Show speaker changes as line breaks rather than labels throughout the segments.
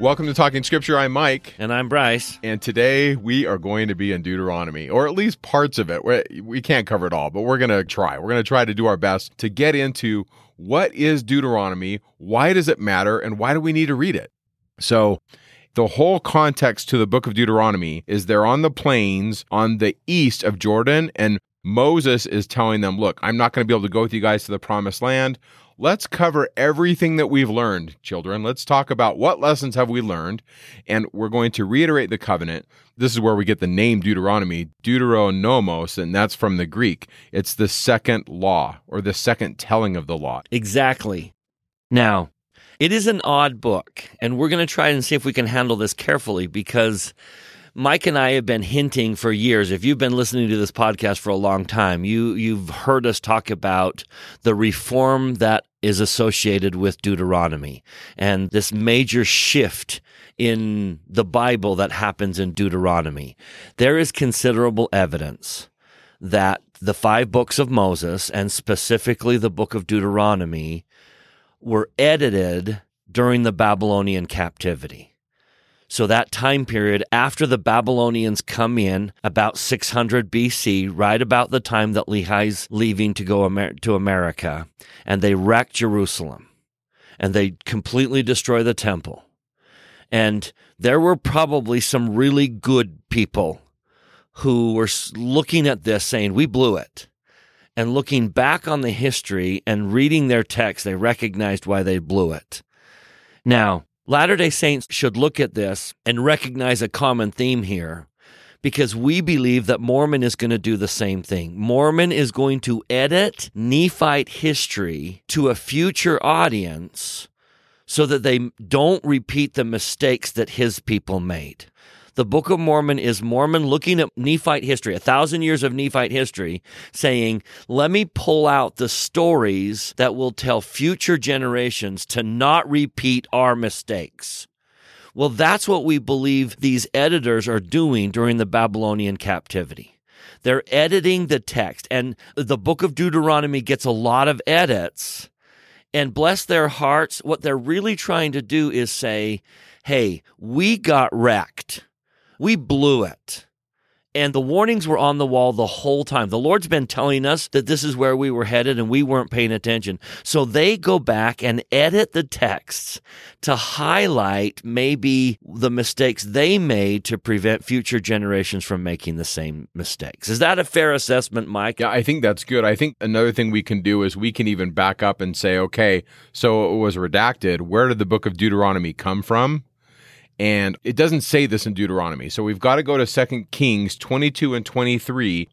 Welcome to Talking Scripture. I'm Mike.
And I'm Bryce.
And today we are going to be in Deuteronomy, or at least parts of it. We're, we can't cover it all, but we're going to try. We're going to try to do our best to get into what is Deuteronomy, why does it matter, and why do we need to read it? So, the whole context to the book of Deuteronomy is they're on the plains on the east of Jordan, and Moses is telling them, Look, I'm not going to be able to go with you guys to the promised land let's cover everything that we've learned, children. Let's talk about what lessons have we learned, and we're going to reiterate the covenant. This is where we get the name Deuteronomy, Deuteronomos, and that's from the Greek. It's the second law or the second telling of the law.
Exactly. Now, it is an odd book, and we're going to try and see if we can handle this carefully because Mike and I have been hinting for years. If you've been listening to this podcast for a long time, you you've heard us talk about the reform that is associated with Deuteronomy and this major shift in the Bible that happens in Deuteronomy. There is considerable evidence that the five books of Moses and specifically the book of Deuteronomy were edited during the Babylonian captivity. So that time period after the Babylonians come in about 600 BC, right about the time that Lehi's leaving to go Amer- to America, and they wreck Jerusalem and they completely destroy the temple. And there were probably some really good people who were looking at this saying, We blew it. And looking back on the history and reading their text, they recognized why they blew it. Now, Latter day Saints should look at this and recognize a common theme here because we believe that Mormon is going to do the same thing. Mormon is going to edit Nephite history to a future audience so that they don't repeat the mistakes that his people made. The Book of Mormon is Mormon looking at Nephite history, a thousand years of Nephite history, saying, let me pull out the stories that will tell future generations to not repeat our mistakes. Well, that's what we believe these editors are doing during the Babylonian captivity. They're editing the text, and the book of Deuteronomy gets a lot of edits. And bless their hearts, what they're really trying to do is say, hey, we got wrecked. We blew it. And the warnings were on the wall the whole time. The Lord's been telling us that this is where we were headed and we weren't paying attention. So they go back and edit the texts to highlight maybe the mistakes they made to prevent future generations from making the same mistakes. Is that a fair assessment, Mike?
Yeah, I think that's good. I think another thing we can do is we can even back up and say, okay, so it was redacted. Where did the book of Deuteronomy come from? And it doesn't say this in Deuteronomy. So we've got to go to Second Kings 22 and 23.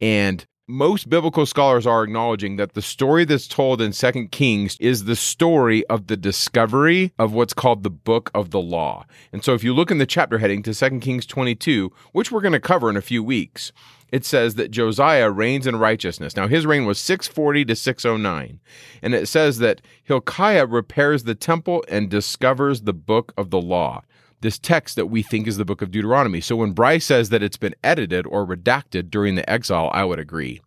And most biblical scholars are acknowledging that the story that's told in Second Kings is the story of the discovery of what's called the book of the law. And so if you look in the chapter heading to Second Kings 22, which we're going to cover in a few weeks, it says that Josiah reigns in righteousness. Now, his reign was 640 to 609. And it says that Hilkiah repairs the temple and discovers the book of the law this text that we think is the book of Deuteronomy. So when Bryce says that it's been edited or redacted during the exile, I would agree.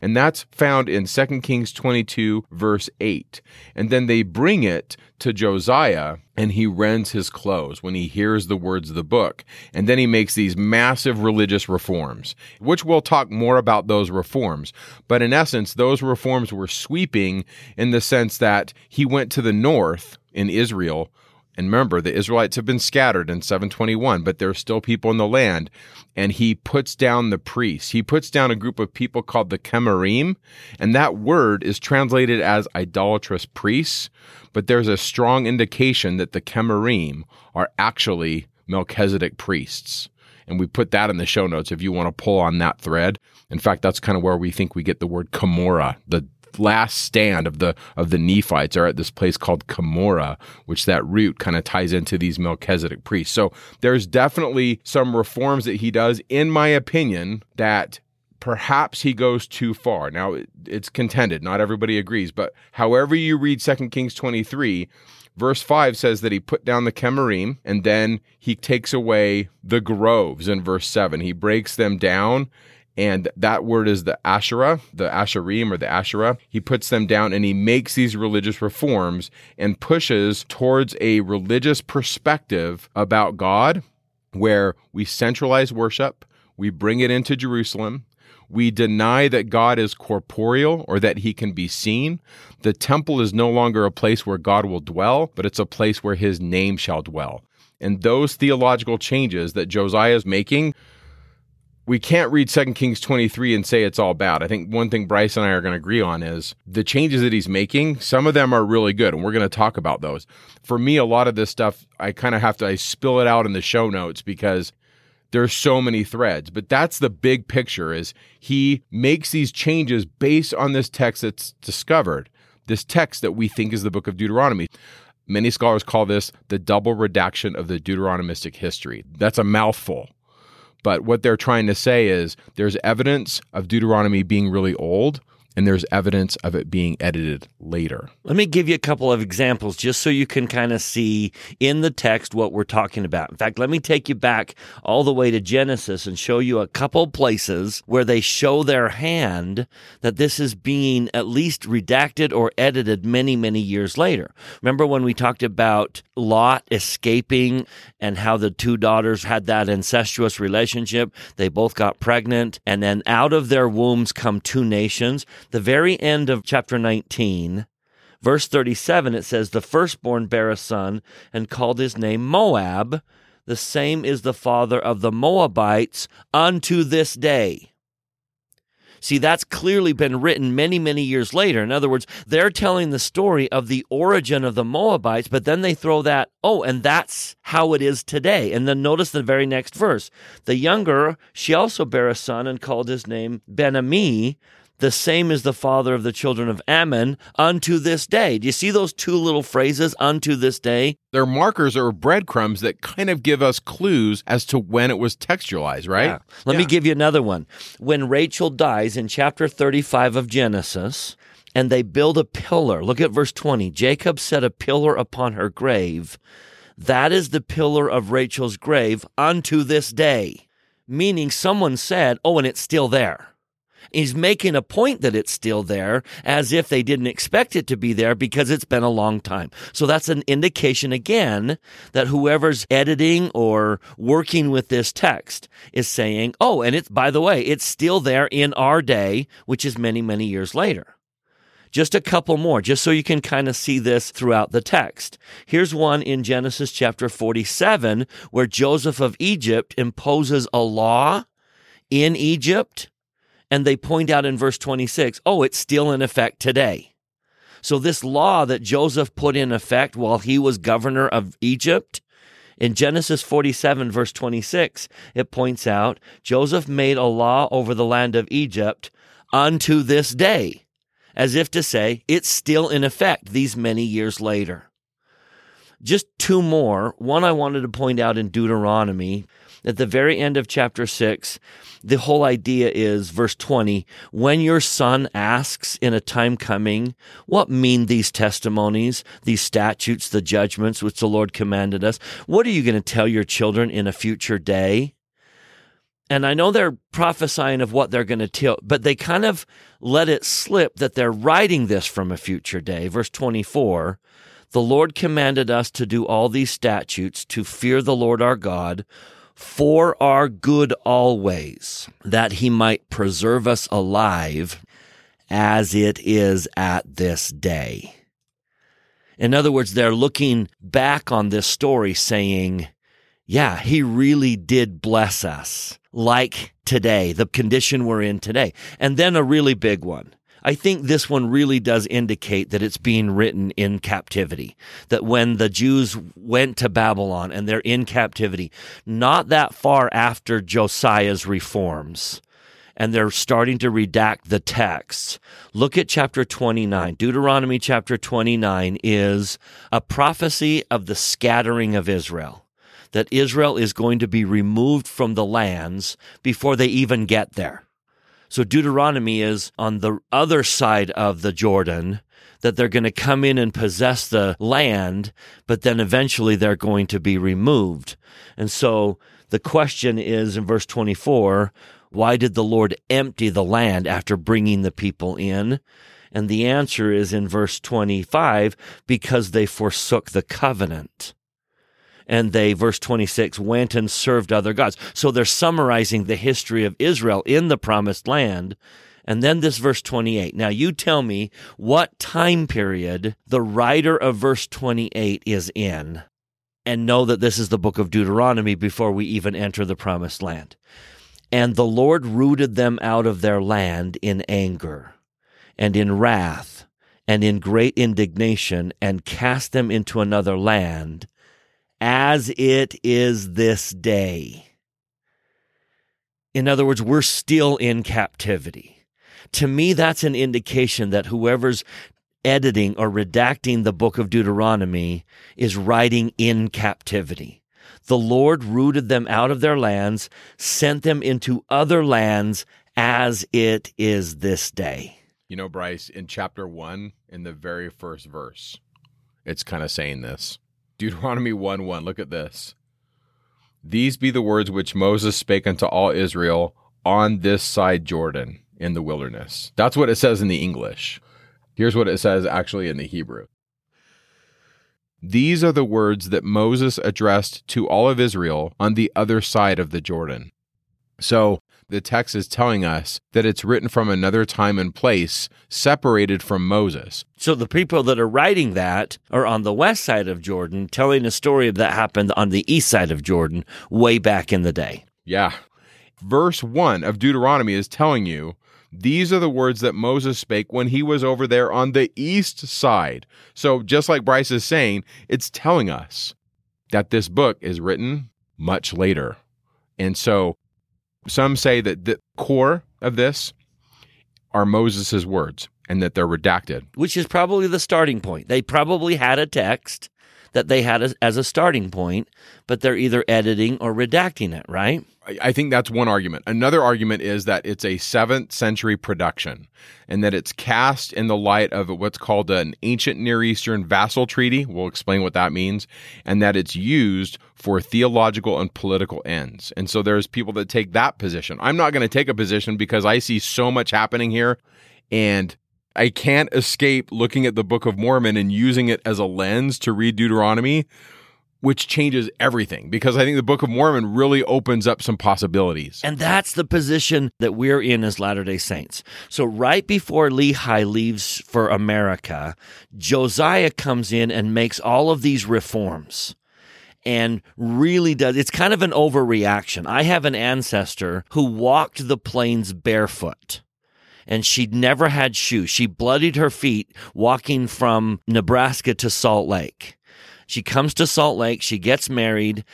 And that's found in 2 Kings 22, verse 8. And then they bring it to Josiah, and he rends his clothes when he hears the words of the book. And then he makes these massive religious reforms, which we'll talk more about those reforms. But in essence, those reforms were sweeping in the sense that he went to the north in Israel and remember, the Israelites have been scattered in 721, but there are still people in the land. And he puts down the priests. He puts down a group of people called the Kemarim. And that word is translated as idolatrous priests. But there's a strong indication that the Kemarim are actually Melchizedek priests. And we put that in the show notes if you want to pull on that thread. In fact, that's kind of where we think we get the word Cumorah, the last stand of the of the Nephites are at this place called Cumorah, which that root kind of ties into these Melchizedek priests. So there's definitely some reforms that he does, in my opinion, that perhaps he goes too far. Now, it's contended, not everybody agrees, but however you read 2 Kings 23, verse 5 says that he put down the Chemarim and then he takes away the groves in verse 7. He breaks them down and that word is the Asherah, the Asherim or the Asherah. He puts them down and he makes these religious reforms and pushes towards a religious perspective about God where we centralize worship, we bring it into Jerusalem, we deny that God is corporeal or that he can be seen. The temple is no longer a place where God will dwell, but it's a place where his name shall dwell. And those theological changes that Josiah is making we can't read 2 Kings 23 and say it's all bad. I think one thing Bryce and I are going to agree on is the changes that he's making, some of them are really good, and we're going to talk about those. For me, a lot of this stuff, I kind of have to I spill it out in the show notes because there's so many threads. But that's the big picture is he makes these changes based on this text that's discovered, this text that we think is the book of Deuteronomy. Many scholars call this the double redaction of the Deuteronomistic history. That's a mouthful but what they're trying to say is there's evidence of Deuteronomy being really old, and there's evidence of it being edited later.
Let me give you a couple of examples just so you can kind of see in the text what we're talking about. In fact, let me take you back all the way to Genesis and show you a couple places where they show their hand that this is being at least redacted or edited many, many years later. Remember when we talked about Lot escaping and how the two daughters had that incestuous relationship? They both got pregnant, and then out of their wombs come two nations the very end of chapter 19, verse 37, it says, The firstborn bare a son and called his name Moab. The same is the father of the Moabites unto this day. See, that's clearly been written many, many years later. In other words, they're telling the story of the origin of the Moabites, but then they throw that, oh, and that's how it is today. And then notice the very next verse. The younger, she also bare a son and called his name Ben-ammi the same is the father of the children of Ammon unto this day. Do you see those two little phrases, unto this day?
They're markers or breadcrumbs that kind of give us clues as to when it was textualized, right? Yeah.
Let yeah. me give you another one. When Rachel dies in chapter 35 of Genesis, and they build a pillar. Look at verse 20. Jacob set a pillar upon her grave. That is the pillar of Rachel's grave unto this day. Meaning someone said, oh, and it's still there. He's making a point that it's still there as if they didn't expect it to be there because it's been a long time. So that's an indication again that whoever's editing or working with this text is saying, oh, and it's, by the way, it's still there in our day, which is many, many years later. Just a couple more, just so you can kind of see this throughout the text. Here's one in Genesis chapter 47 where Joseph of Egypt imposes a law in Egypt and they point out in verse 26, oh, it's still in effect today. So, this law that Joseph put in effect while he was governor of Egypt, in Genesis 47, verse 26, it points out Joseph made a law over the land of Egypt unto this day, as if to say it's still in effect these many years later. Just two more. One I wanted to point out in Deuteronomy at the very end of chapter 6, the whole idea is verse 20 when your son asks in a time coming, What mean these testimonies, these statutes, the judgments which the Lord commanded us? What are you going to tell your children in a future day? And I know they're prophesying of what they're going to tell, but they kind of let it slip that they're writing this from a future day. Verse 24 The Lord commanded us to do all these statutes, to fear the Lord our God for our good always, that he might preserve us alive as it is at this day. In other words, they're looking back on this story saying, yeah, he really did bless us like today, the condition we're in today. And then a really big one. I think this one really does indicate that it's being written in captivity. That when the Jews went to Babylon and they're in captivity, not that far after Josiah's reforms, and they're starting to redact the texts. Look at chapter 29. Deuteronomy chapter 29 is a prophecy of the scattering of Israel. That Israel is going to be removed from the lands before they even get there. So Deuteronomy is on the other side of the Jordan, that they're going to come in and possess the land, but then eventually they're going to be removed. And so the question is in verse 24, why did the Lord empty the land after bringing the people in? And the answer is in verse 25, because they forsook the covenant. And they, verse 26, went and served other gods. So they're summarizing the history of Israel in the promised land. And then this verse 28. Now you tell me what time period the writer of verse 28 is in and know that this is the book of Deuteronomy before we even enter the promised land. And the Lord rooted them out of their land in anger and in wrath and in great indignation and cast them into another land as it is this day. In other words, we're still in captivity. To me, that's an indication that whoever's editing or redacting the book of Deuteronomy is writing in captivity. The Lord rooted them out of their lands, sent them into other lands as it is this day.
You know, Bryce, in chapter one, in the very first verse, it's kind of saying this. Deuteronomy 1 1, look at this. These be the words which Moses spake unto all Israel on this side Jordan in the wilderness. That's what it says in the English. Here's what it says actually in the Hebrew. These are the words that Moses addressed to all of Israel on the other side of the Jordan. So the text is telling us that it's written from another time and place separated from Moses.
So the people that are writing that are on the west side of Jordan, telling a story that happened on the east side of Jordan way back in the day.
Yeah. Verse 1 of Deuteronomy is telling you these are the words that Moses spake when he was over there on the east side. So, just like Bryce is saying, it's telling us that this book is written much later. And so, some say that the core of this are Moses' words and that they're redacted.
Which is probably the starting point. They probably had a text that they had as, as a starting point, but they're either editing or redacting it, right?
I think that's one argument. Another argument is that it's a seventh century production and that it's cast in the light of what's called an ancient Near Eastern vassal treaty. We'll explain what that means, and that it's used for theological and political ends. And so there's people that take that position. I'm not going to take a position because I see so much happening here and I can't escape looking at the Book of Mormon and using it as a lens to read Deuteronomy, which changes everything because I think the Book of Mormon really opens up some possibilities.
And that's the position that we're in as Latter day Saints. So, right before Lehi leaves for America, Josiah comes in and makes all of these reforms and really does. It's kind of an overreaction. I have an ancestor who walked the plains barefoot and she'd never had shoes. She bloodied her feet walking from Nebraska to Salt Lake. She comes to Salt Lake, she gets married,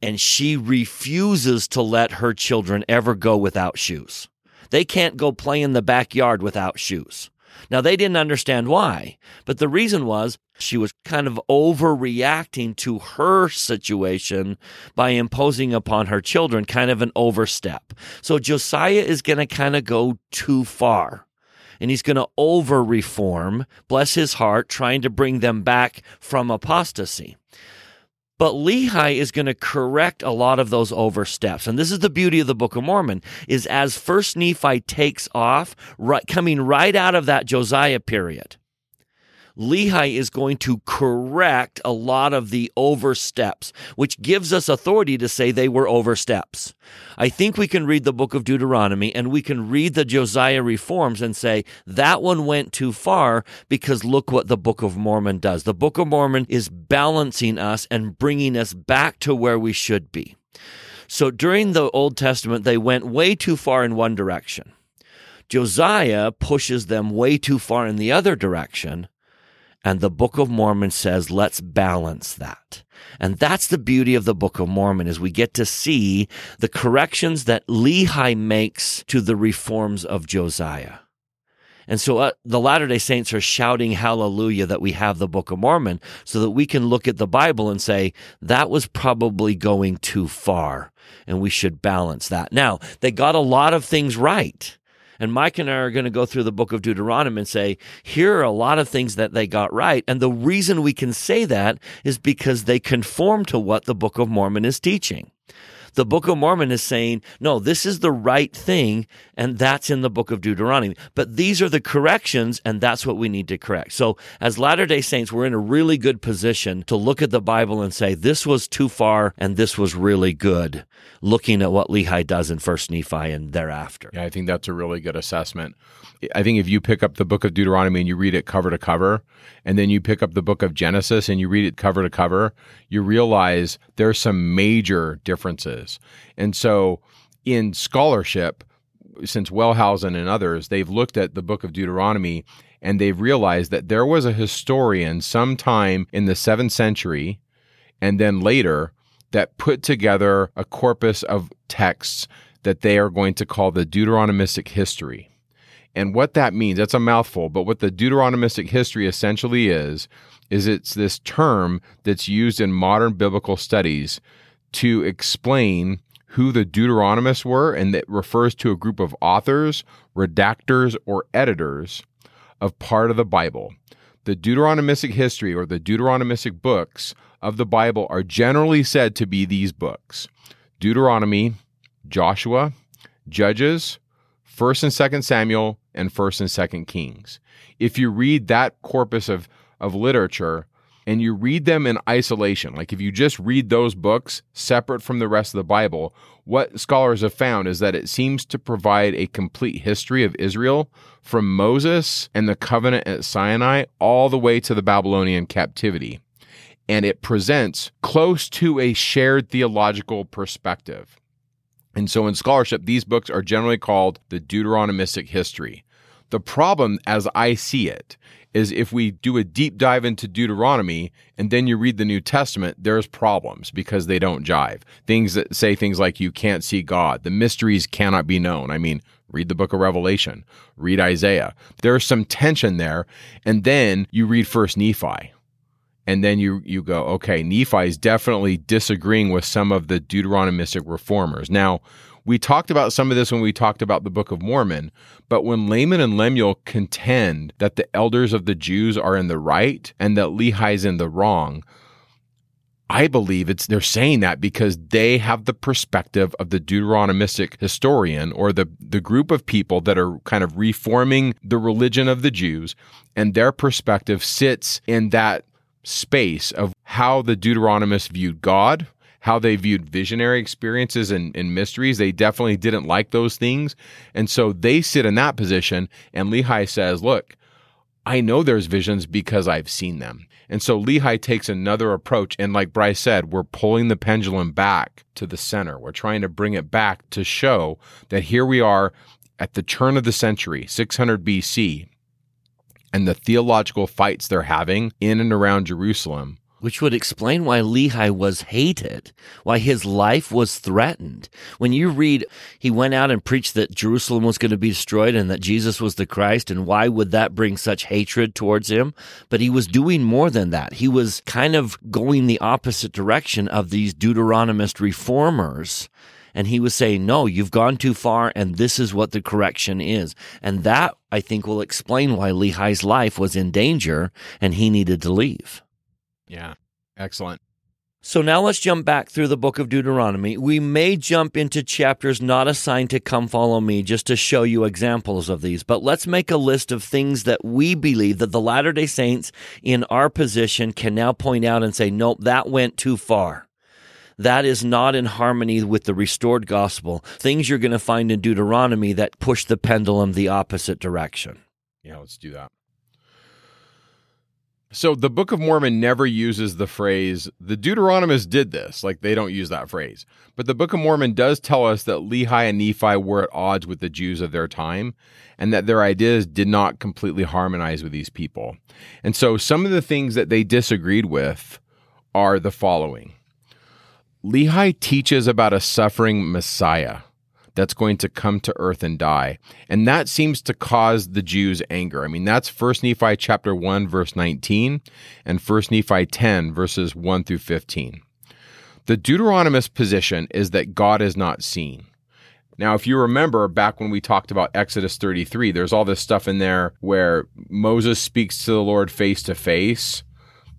and she refuses to let her children ever go without shoes. They can't go play in the backyard without shoes. Now, they didn't understand why, but the reason was she was kind of overreacting to her situation by imposing upon her children kind of an overstep. So Josiah is going to kind of go too far and he's going to over reform, bless his heart, trying to bring them back from apostasy. But Lehi is going to correct a lot of those oversteps. And this is the beauty of the Book of Mormon is as first Nephi takes off, right, coming right out of that Josiah period, Lehi is going to correct a lot of the oversteps, which gives us authority to say they were oversteps. I think we can read the book of Deuteronomy and we can read the Josiah reforms and say that one went too far because look what the book of Mormon does. The book of Mormon is balancing us and bringing us back to where we should be. So during the Old Testament, they went way too far in one direction. Josiah pushes them way too far in the other direction. And the Book of Mormon says, let's balance that. And that's the beauty of the Book of Mormon is we get to see the corrections that Lehi makes to the reforms of Josiah. And so uh, the Latter day Saints are shouting hallelujah that we have the Book of Mormon so that we can look at the Bible and say, that was probably going too far and we should balance that. Now, they got a lot of things right. And Mike and I are going to go through the book of Deuteronomy and say, here are a lot of things that they got right. And the reason we can say that is because they conform to what the book of Mormon is teaching. The Book of Mormon is saying, no, this is the right thing, and that's in the Book of Deuteronomy. But these are the corrections, and that's what we need to correct. So, as Latter day Saints, we're in a really good position to look at the Bible and say, this was too far, and this was really good, looking at what Lehi does in First Nephi and thereafter.
Yeah, I think that's a really good assessment. I think if you pick up the book of Deuteronomy and you read it cover to cover, and then you pick up the book of Genesis and you read it cover to cover, you realize there's some major differences. And so in scholarship, since Wellhausen and others, they've looked at the book of Deuteronomy and they've realized that there was a historian sometime in the seventh century and then later that put together a corpus of texts that they are going to call the Deuteronomistic history. And what that means, that's a mouthful, but what the Deuteronomistic history essentially is, is it's this term that's used in modern biblical studies to explain who the Deuteronomists were, and that refers to a group of authors, redactors, or editors of part of the Bible. The Deuteronomistic history or the Deuteronomistic books of the Bible are generally said to be these books Deuteronomy, Joshua, Judges, 1st and 2nd Samuel, and 1st and 2nd Kings. If you read that corpus of, of literature and you read them in isolation, like if you just read those books separate from the rest of the Bible, what scholars have found is that it seems to provide a complete history of Israel from Moses and the covenant at Sinai all the way to the Babylonian captivity. And it presents close to a shared theological perspective. And so in scholarship, these books are generally called the Deuteronomistic history. The problem, as I see it, is if we do a deep dive into Deuteronomy and then you read the New Testament, there's problems because they don't jive. Things that say things like you can't see God, the mysteries cannot be known. I mean, read the book of Revelation, read Isaiah. There's some tension there. And then you read First Nephi and then you you go, okay, Nephi is definitely disagreeing with some of the Deuteronomistic reformers. Now, we talked about some of this when we talked about the Book of Mormon, but when Laman and Lemuel contend that the elders of the Jews are in the right and that Lehi is in the wrong, I believe it's they're saying that because they have the perspective of the Deuteronomistic historian or the the group of people that are kind of reforming the religion of the Jews and their perspective sits in that space of how the Deuteronomists viewed God, how they viewed visionary experiences and, and, mysteries. They definitely didn't like those things. And so they sit in that position. And Lehi says, Look, I know there's visions because I've seen them. And so Lehi takes another approach. And like Bryce said, we're pulling the pendulum back to the center. We're trying to bring it back to show that here we are at the turn of the century, 600 BC, and the theological fights they're having in and around Jerusalem.
Which would explain why Lehi was hated, why his life was threatened. When you read, he went out and preached that Jerusalem was going to be destroyed and that Jesus was the Christ, and why would that bring such hatred towards him? But he was doing more than that. He was kind of going the opposite direction of these Deuteronomist reformers and he was saying, no, you've gone too far, and this is what the correction is. And that, I think, will explain why Lehi's life was in danger and he needed to leave.
Yeah, excellent.
So now let's jump back through the book of Deuteronomy. We may jump into chapters not assigned to come follow me just to show you examples of these, but let's make a list of things that we believe that the Latter day Saints in our position can now point out and say, nope, that went too far that is not in harmony with the restored gospel. Things you're going to find in Deuteronomy that push the pendulum the opposite direction.
Yeah, let's do that. So the Book of Mormon never uses the phrase, the Deuteronomists did this. Like they don't use that phrase. But the Book of Mormon does tell us that Lehi and Nephi were at odds with the Jews of their time and that their ideas did not completely harmonize with these people. And so some of the things that they disagreed with are the following Lehi teaches about a suffering Messiah that's going to come to earth and die. And that seems to cause the Jews anger. I mean, that's 1 Nephi chapter 1 verse 19 and 1 Nephi 10 verses 1 through 15. The Deuteronomist position is that God is not seen. Now, if you remember back when we talked about Exodus 33, there's all this stuff in there where Moses speaks to the Lord face to face.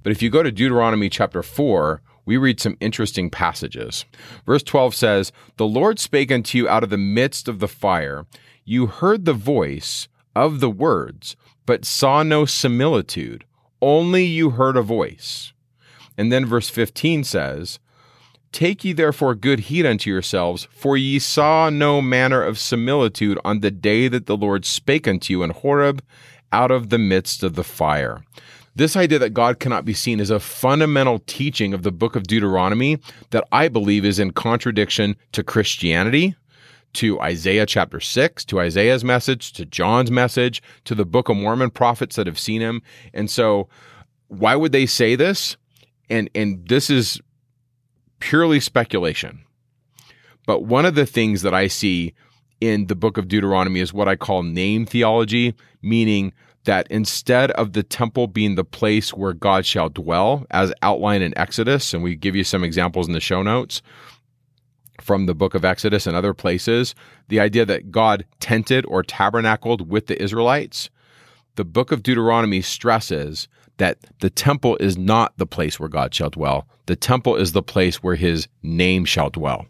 But if you go to Deuteronomy chapter 4, we read some interesting passages. Verse 12 says, The Lord spake unto you out of the midst of the fire. You heard the voice of the words, but saw no similitude. Only you heard a voice. And then verse 15 says, Take ye therefore good heed unto yourselves, for ye saw no manner of similitude on the day that the Lord spake unto you in Horeb out of the midst of the fire. This idea that God cannot be seen is a fundamental teaching of the book of Deuteronomy that I believe is in contradiction to Christianity, to Isaiah chapter 6, to Isaiah's message, to John's message, to the Book of Mormon prophets that have seen him. And so, why would they say this? And and this is purely speculation. But one of the things that I see in the book of Deuteronomy is what I call name theology, meaning that instead of the temple being the place where God shall dwell, as outlined in Exodus, and we give you some examples in the show notes from the book of Exodus and other places, the idea that God tented or tabernacled with the Israelites, the book of Deuteronomy stresses that the temple is not the place where God shall dwell. The temple is the place where his name shall dwell.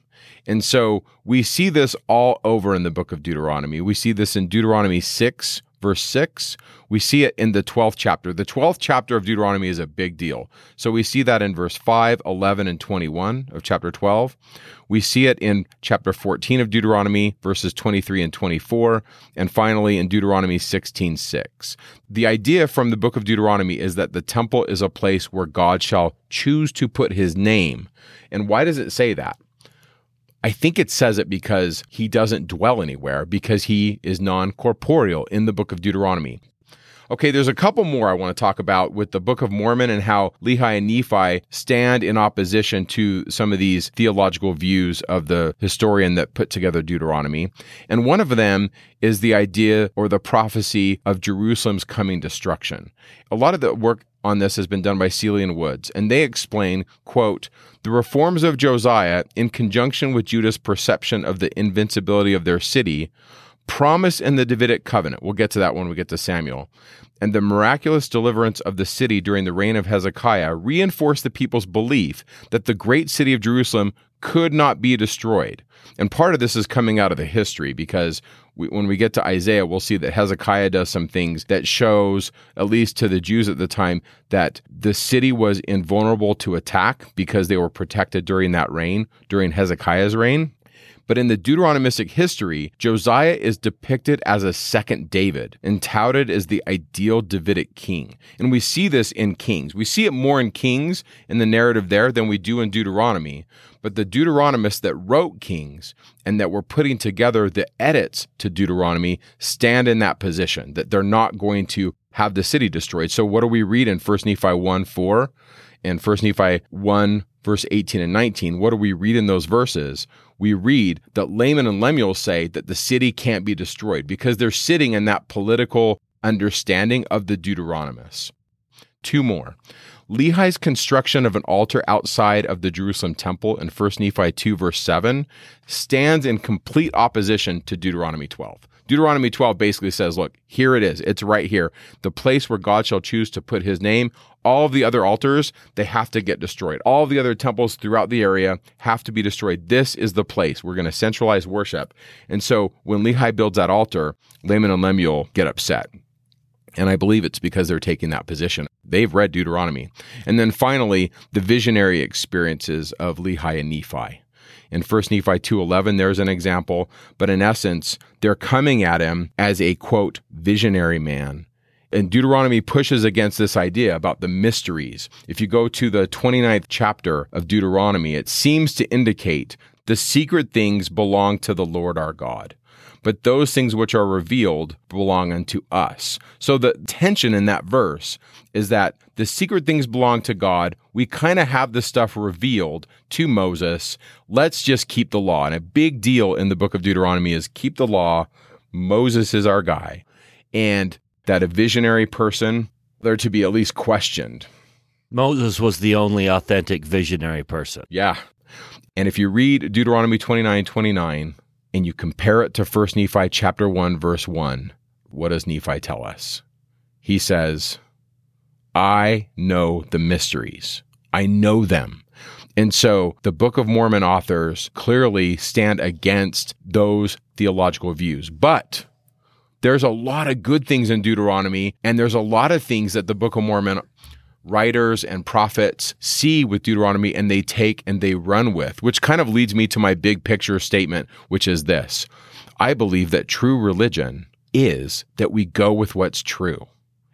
And so we see this all over in the book of Deuteronomy. We see this in Deuteronomy 6, verse 6. We see it in the 12th chapter. The 12th chapter of Deuteronomy is a big deal. So we see that in verse 5, 11, and 21 of chapter 12. We see it in chapter 14 of Deuteronomy, verses 23 and 24. And finally in Deuteronomy 16, 6. The idea from the book of Deuteronomy is that the temple is a place where God shall choose to put his name. And why does it say that? I think it says it because he doesn't dwell anywhere, because he is non corporeal in the book of Deuteronomy. Okay, there's a couple more I want to talk about with the Book of Mormon and how Lehi and Nephi stand in opposition to some of these theological views of the historian that put together Deuteronomy. And one of them is the idea or the prophecy of Jerusalem's coming destruction. A lot of the work on this has been done by and Woods, and they explain, quote, the reforms of Josiah, in conjunction with Judah's perception of the invincibility of their city, promise in the Davidic covenant. We'll get to that when we get to Samuel. And the miraculous deliverance of the city during the reign of Hezekiah reinforced the people's belief that the great city of Jerusalem could not be destroyed. And part of this is coming out of the history because we, when we get to Isaiah, we'll see that Hezekiah does some things that shows, at least to the Jews at the time, that the city was invulnerable to attack because they were protected during that reign, during Hezekiah's reign. But in the Deuteronomistic history, Josiah is depicted as a second David and touted as the ideal Davidic king. And we see this in Kings. We see it more in Kings in the narrative there than we do in Deuteronomy. But the Deuteronomists that wrote Kings and that were putting together the edits to Deuteronomy stand in that position that they're not going to have the city destroyed. So what do we read in 1 Nephi 1 4 and 1 Nephi 1 verse 18 and 19? What do we read in those verses? We read that Laman and Lemuel say that the city can't be destroyed because they're sitting in that political understanding of the Deuteronomists. Two more. Lehi's construction of an altar outside of the Jerusalem temple in 1 Nephi 2, verse 7, stands in complete opposition to Deuteronomy 12. Deuteronomy 12 basically says, look, here it is. It's right here. The place where God shall choose to put his name. All of the other altars, they have to get destroyed. All of the other temples throughout the area have to be destroyed. This is the place. We're going to centralize worship. And so when Lehi builds that altar, Laman and Lemuel get upset. And I believe it's because they're taking that position. They've read Deuteronomy. And then finally, the visionary experiences of Lehi and Nephi. In 1 Nephi 2:11 there's an example, but in essence, they're coming at him as a quote visionary man. And Deuteronomy pushes against this idea about the mysteries. If you go to the 29th chapter of Deuteronomy, it seems to indicate the secret things belong to the Lord our God but those things which are revealed belong unto us. So the tension in that verse is that the secret things belong to God. We kind of have the stuff revealed to Moses. Let's just keep the law. And a big deal in the book of Deuteronomy is keep the law. Moses is our guy. And that a visionary person, they're to be at least questioned.
Moses was the only authentic visionary person.
Yeah. And if you read Deuteronomy 29 29, and you compare it to 1 Nephi chapter 1 verse 1, what does Nephi tell us? He says, I know the mysteries. I know them. And so the Book of Mormon authors clearly stand against those theological views. But there's a lot of good things in Deuteronomy, and there's a lot of things that the Book of Mormon writers and prophets see with Deuteronomy and they take and they run with, which kind of leads me to my big picture statement, which is this I believe that true religion is that we go with what's true.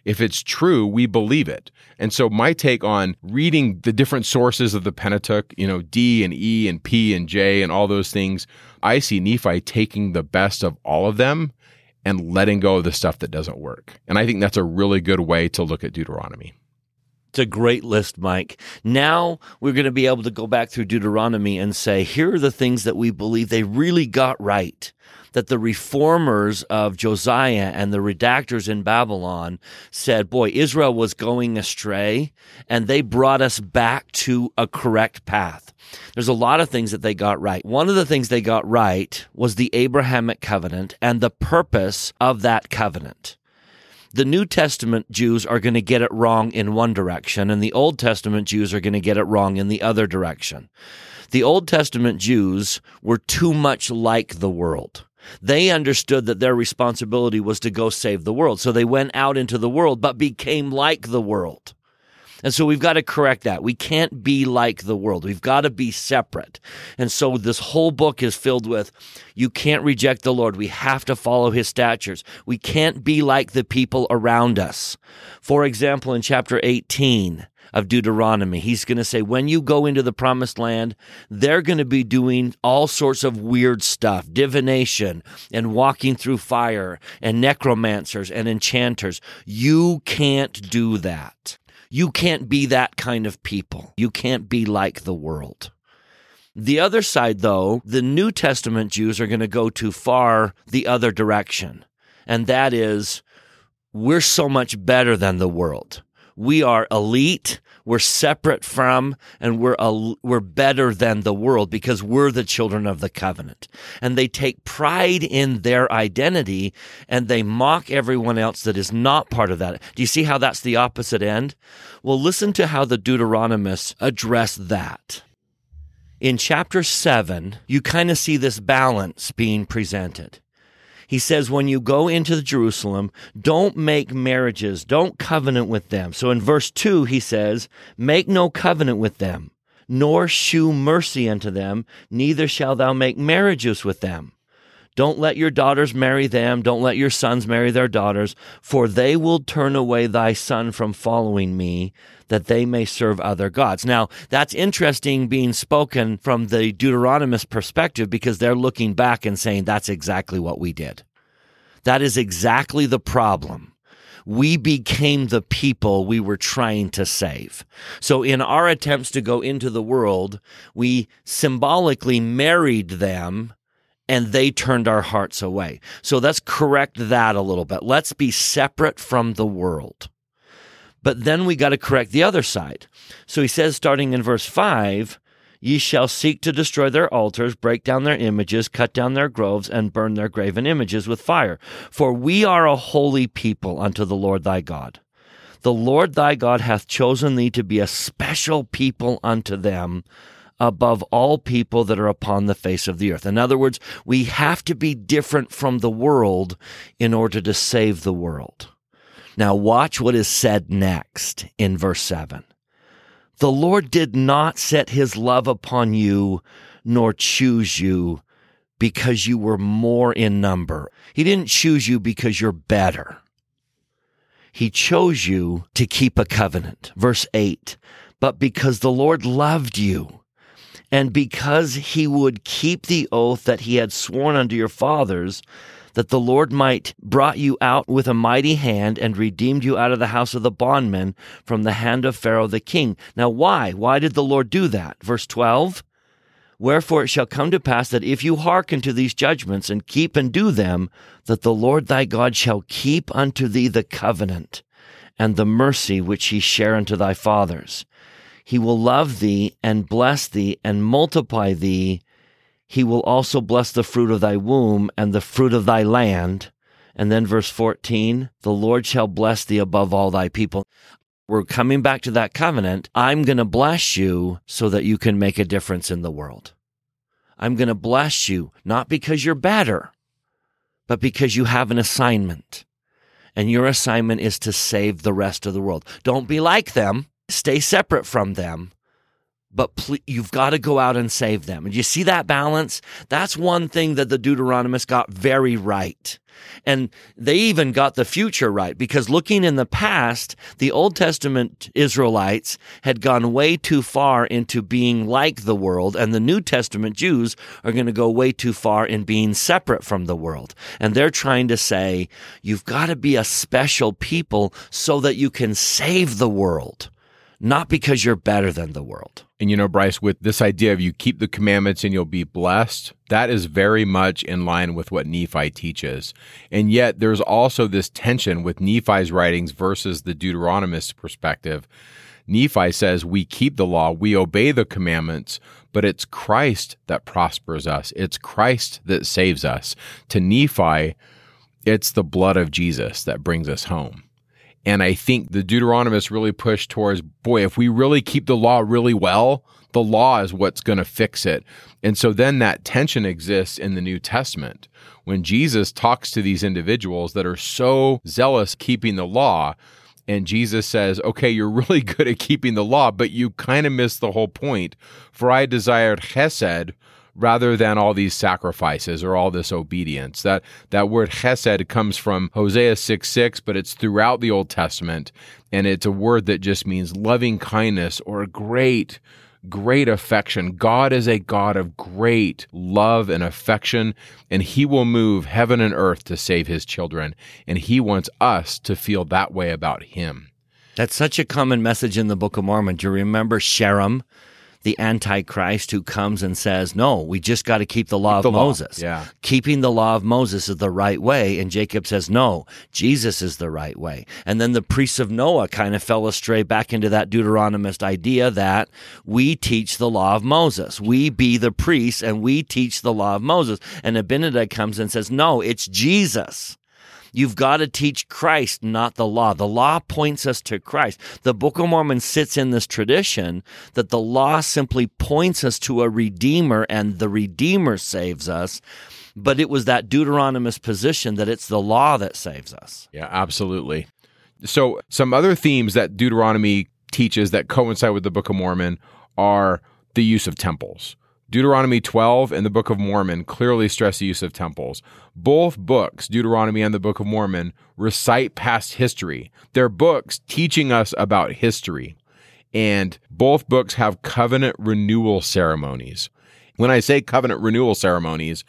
If it's true, we believe it. And so my take on reading the different sources of the Pentateuch, you know, D and E and P and J and all those things, I see Nephi taking the best of all of them and letting go of the stuff that doesn't work. And I think that's a really good way to look at Deuteronomy.
It's a great list, Mike. Now we're going to be able to go back through Deuteronomy and say, here are the things that we believe they really got right. That the reformers of Josiah and the redactors in Babylon said, boy, Israel was going astray and they brought us back to a correct path. There's a lot of things that they got right. One of the things they got right was the Abrahamic covenant and the purpose of that covenant the New Testament Jews are going to get it wrong in one direction, and the Old Testament Jews are going to get it wrong in the other direction. The Old Testament Jews were too much like the world. They understood that their responsibility was to go save the world. So they went out into the world, but became like the world. And so we've got to correct that. We can't be like the world. We've got to be separate. And so this whole book is filled with you can't reject the Lord. We have to follow his statutes. We can't be like the people around us. For example, in chapter 18, of Deuteronomy. He's going to say, when you go into the promised land, they're going to be doing all sorts of weird stuff, divination and walking through fire and necromancers and enchanters. You can't do that. You can't be that kind of people. You can't be like the world. The other side, though, the New Testament Jews are going to go too far the other direction. And that is, we're so much better than the world. We are elite we're separate from and we're a, we're better than the world because we're the children of the covenant. And they take pride in their identity and they mock everyone else that is not part of that. Do you see how that's the opposite end? Well, listen to how the Deuteronomists address that. In chapter 7, you kind of see this balance being presented. He says, when you go into Jerusalem, don't make marriages, don't covenant with them. So in verse 2, he says, make no covenant with them, nor shew mercy unto them, neither shall thou make marriages with them. Don't let your daughters marry them. Don't let your sons marry their daughters, for they will turn away thy son from following me, that they may serve other gods. Now, that's interesting being spoken from the Deuteronomist perspective because they're looking back and saying that's exactly what we did. That is exactly the problem we became the people we were trying to save. So in our attempts to go into the world, we symbolically married them and they turned our hearts away. So let's correct that a little bit. Let's be separate from the world. But then we got to correct the other side. So he says, starting in verse 5, Ye shall seek to destroy their altars, break down their images, cut down their groves, and burn their graven images with fire. For we are a holy people unto the Lord thy God. The Lord thy God hath chosen thee to be a special people unto them above all people that are upon the face of the earth. In other words, we have to be different from the world in order to save the world. Now, watch what is said next in verse 7. The Lord did not set his love upon you, nor choose you because you were more in number. He didn't choose you because you're better. He chose you to keep a covenant. Verse 8. But because the Lord loved you and because he would keep the oath that he had sworn unto your fathers, that the Lord might brought you out with a mighty hand and redeemed you out of the house of the bondmen from the hand of Pharaoh the king. Now, why? Why did the Lord do that? Verse 12. Wherefore it shall come to pass that if you hearken to these judgments and keep and do them, that the Lord thy God shall keep unto thee the covenant and the mercy which he share unto thy fathers he will love thee and bless thee and multiply thee. he will also bless the fruit of thy womb and the fruit of thy land. And then verse 14, the Lord shall bless thee above all thy people. We're coming back to that covenant. I'm going to bless you so that you can make a difference in the world. I'm going to bless you, not because you're better, but because you have an assignment. And your assignment is to save the rest of the world. Don't be like them. Stay separate from them but you've got to go out and save them. And you see that balance? That's one thing that the Deuteronomists got very right. And they even got the future right because looking in the past, the Old Testament Israelites had gone way too far into being like the world, and the New Testament Jews are going to go way too far in being separate from the world. And they're trying to say, you've got to be a special people so that you can save the world, not because you're better than the world.
And you know, Bryce, with this idea of you keep the commandments and you'll be blessed, that is very much in line with what Nephi teaches. And yet there's also this tension with Nephi's writings versus the Deuteronomist perspective. Nephi says we keep the law, we obey the commandments, but it's Christ that prospers us. It's Christ that saves us. To Nephi, it's the blood of Jesus that brings us home. And I think the Deuteronomists really push towards, boy, if we really keep the law really well, the law is what's going to fix it. And so then that tension exists in the New Testament. When Jesus talks to these individuals that are so zealous keeping the law, and Jesus says, okay, you're really good at keeping the law, but you kind of miss the whole point. For I desired chesed rather than all these sacrifices or all this obedience. That that word chesed comes from Hosea 6 6, but it's throughout the Old Testament. And it's a word that just means loving kindness or great, great affection. God is a God of great love and affection, and He will move heaven and earth to save His children. And He wants us to feel that way about Him.
That's such a common message in the Book of Mormon. Do you remember Sherem? The Antichrist who comes and says, No, we just got to keep the law keep of the Moses.
Law. Yeah.
Keeping the law of Moses is the right way. And Jacob says, No, Jesus is the right way. And then the priests of Noah kind of fell astray back into that Deuteronomist idea that we teach the law of Moses. We be the priests and we teach the law of Moses. And Abinadi comes and says, No, it's Jesus. You've got to teach Christ, not the law. The law points us to Christ. The Book of Mormon sits in this tradition that the law simply points us to a Redeemer and the Redeemer saves us. But it was that Deuteronomist position that it's the law that saves us.
Yeah, absolutely. So, some other themes that Deuteronomy teaches that coincide with the Book of Mormon are the use of temples. Deuteronomy 12 and the Book of Mormon clearly stress the use of temples. Both books, Deuteronomy and the Book of Mormon, recite past history. They're books teaching us about history. And both books have covenant renewal ceremonies. When I say covenant renewal ceremonies,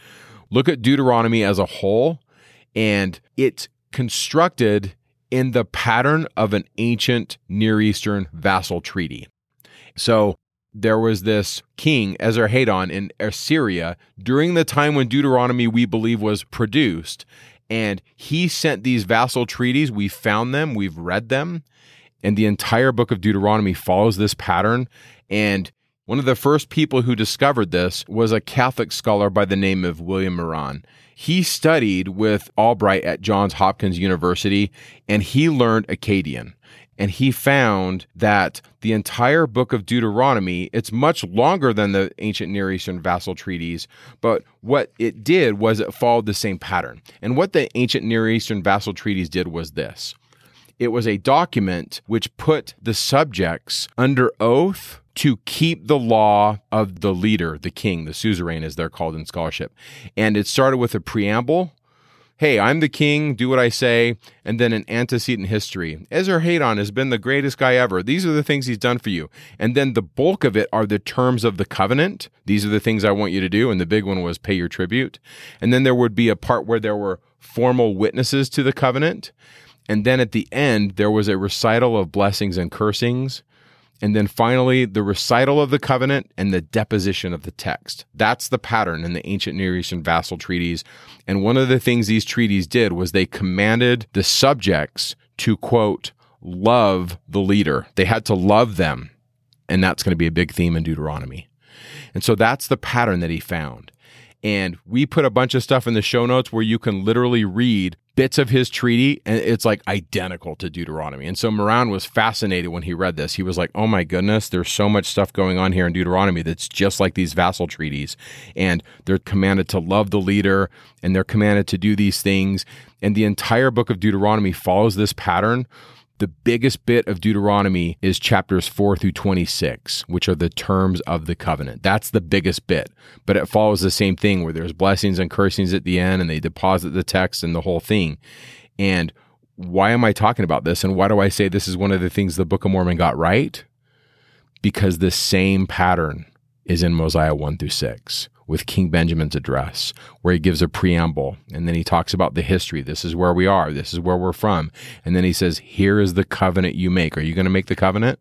look at Deuteronomy as a whole, and it's constructed in the pattern of an ancient Near Eastern vassal treaty. So there was this king, Esarhaddon, in Assyria during the time when Deuteronomy, we believe, was produced. And he sent these vassal treaties. We found them, we've read them. And the entire book of Deuteronomy follows this pattern. And one of the first people who discovered this was a Catholic scholar by the name of William Moran. He studied with Albright at Johns Hopkins University and he learned Akkadian and he found that the entire book of Deuteronomy, it's much longer than the ancient Near Eastern vassal treaties, but what it did was it followed the same pattern. And what the ancient Near Eastern vassal treaties did was this. It was a document which put the subjects under oath to keep the law of the leader, the king, the suzerain, as they're called in scholarship. And it started with a preamble hey, I'm the king, do what I say, and then an antecedent history. Esarhaddon has been the greatest guy ever. These are the things he's done for you. And then the bulk of it are the terms of the covenant. These are the things I want you to do. And the big one was pay your tribute. And then there would be a part where there were formal witnesses to the covenant. And then at the end, there was a recital of blessings and cursings. And then finally, the recital of the covenant and the deposition of the text. That's the pattern in the ancient Near Eastern vassal treaties. And one of the things these treaties did was they commanded the subjects to, quote, love the leader. They had to love them. And that's going to be a big theme in Deuteronomy. And so that's the pattern that he found. And we put a bunch of stuff in the show notes where you can literally read bits of his treaty and it's like identical to Deuteronomy. And so Moran was fascinated when he read this. He was like, "Oh my goodness, there's so much stuff going on here in Deuteronomy that's just like these vassal treaties and they're commanded to love the leader and they're commanded to do these things and the entire book of Deuteronomy follows this pattern the biggest bit of Deuteronomy is chapters 4 through 26, which are the terms of the covenant. That's the biggest bit. But it follows the same thing where there's blessings and cursings at the end and they deposit the text and the whole thing. And why am I talking about this? And why do I say this is one of the things the Book of Mormon got right? Because the same pattern is in Mosiah 1 through 6 with King Benjamin's address, where he gives a preamble and then he talks about the history. This is where we are. This is where we're from. And then he says, Here is the covenant you make. Are you going to make the covenant?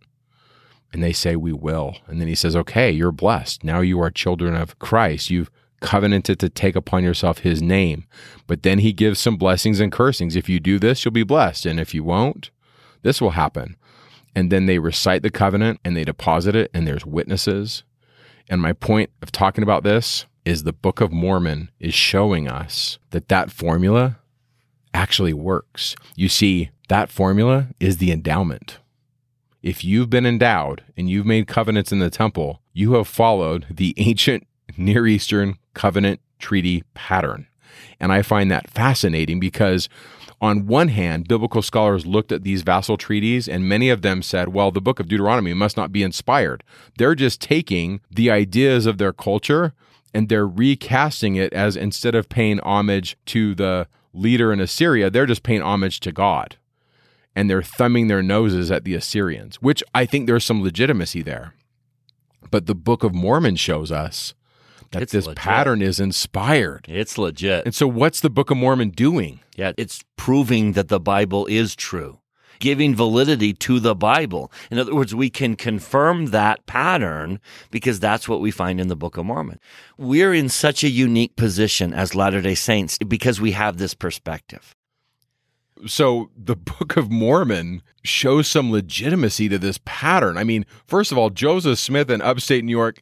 And they say, We will. And then he says, Okay, you're blessed. Now you are children of Christ. You've covenanted to take upon yourself his name. But then he gives some blessings and cursings. If you do this, you'll be blessed. And if you won't, this will happen. And then they recite the covenant and they deposit it, and there's witnesses and my point of talking about this is the Book of Mormon is showing us that that formula actually works. You see, that formula is the endowment. If you've been endowed and you've made covenants in the temple, you have followed the ancient Near Eastern covenant treaty pattern. And I find that fascinating because on one hand, biblical scholars looked at these vassal treaties and many of them said, well, the book of Deuteronomy must not be inspired. They're just taking the ideas of their culture and they're recasting it as instead of paying homage to the leader in Assyria, they're just paying homage to God. And they're thumbing their noses at the Assyrians, which I think there's some legitimacy there. But the Book of Mormon shows us that
It's
this
legit.
pattern is inspired.
It's legit.
And so, what's the Book of Mormon doing?
Yeah, it's proving that the Bible is true, giving validity to the Bible. In other words, we can confirm that pattern because that's what we find in the Book of Mormon. We're in such a unique position as Latter day Saints because we have this perspective.
so the Book of Mormon shows some legitimacy to this pattern. I mean, first of all, Joseph Smith in upstate New York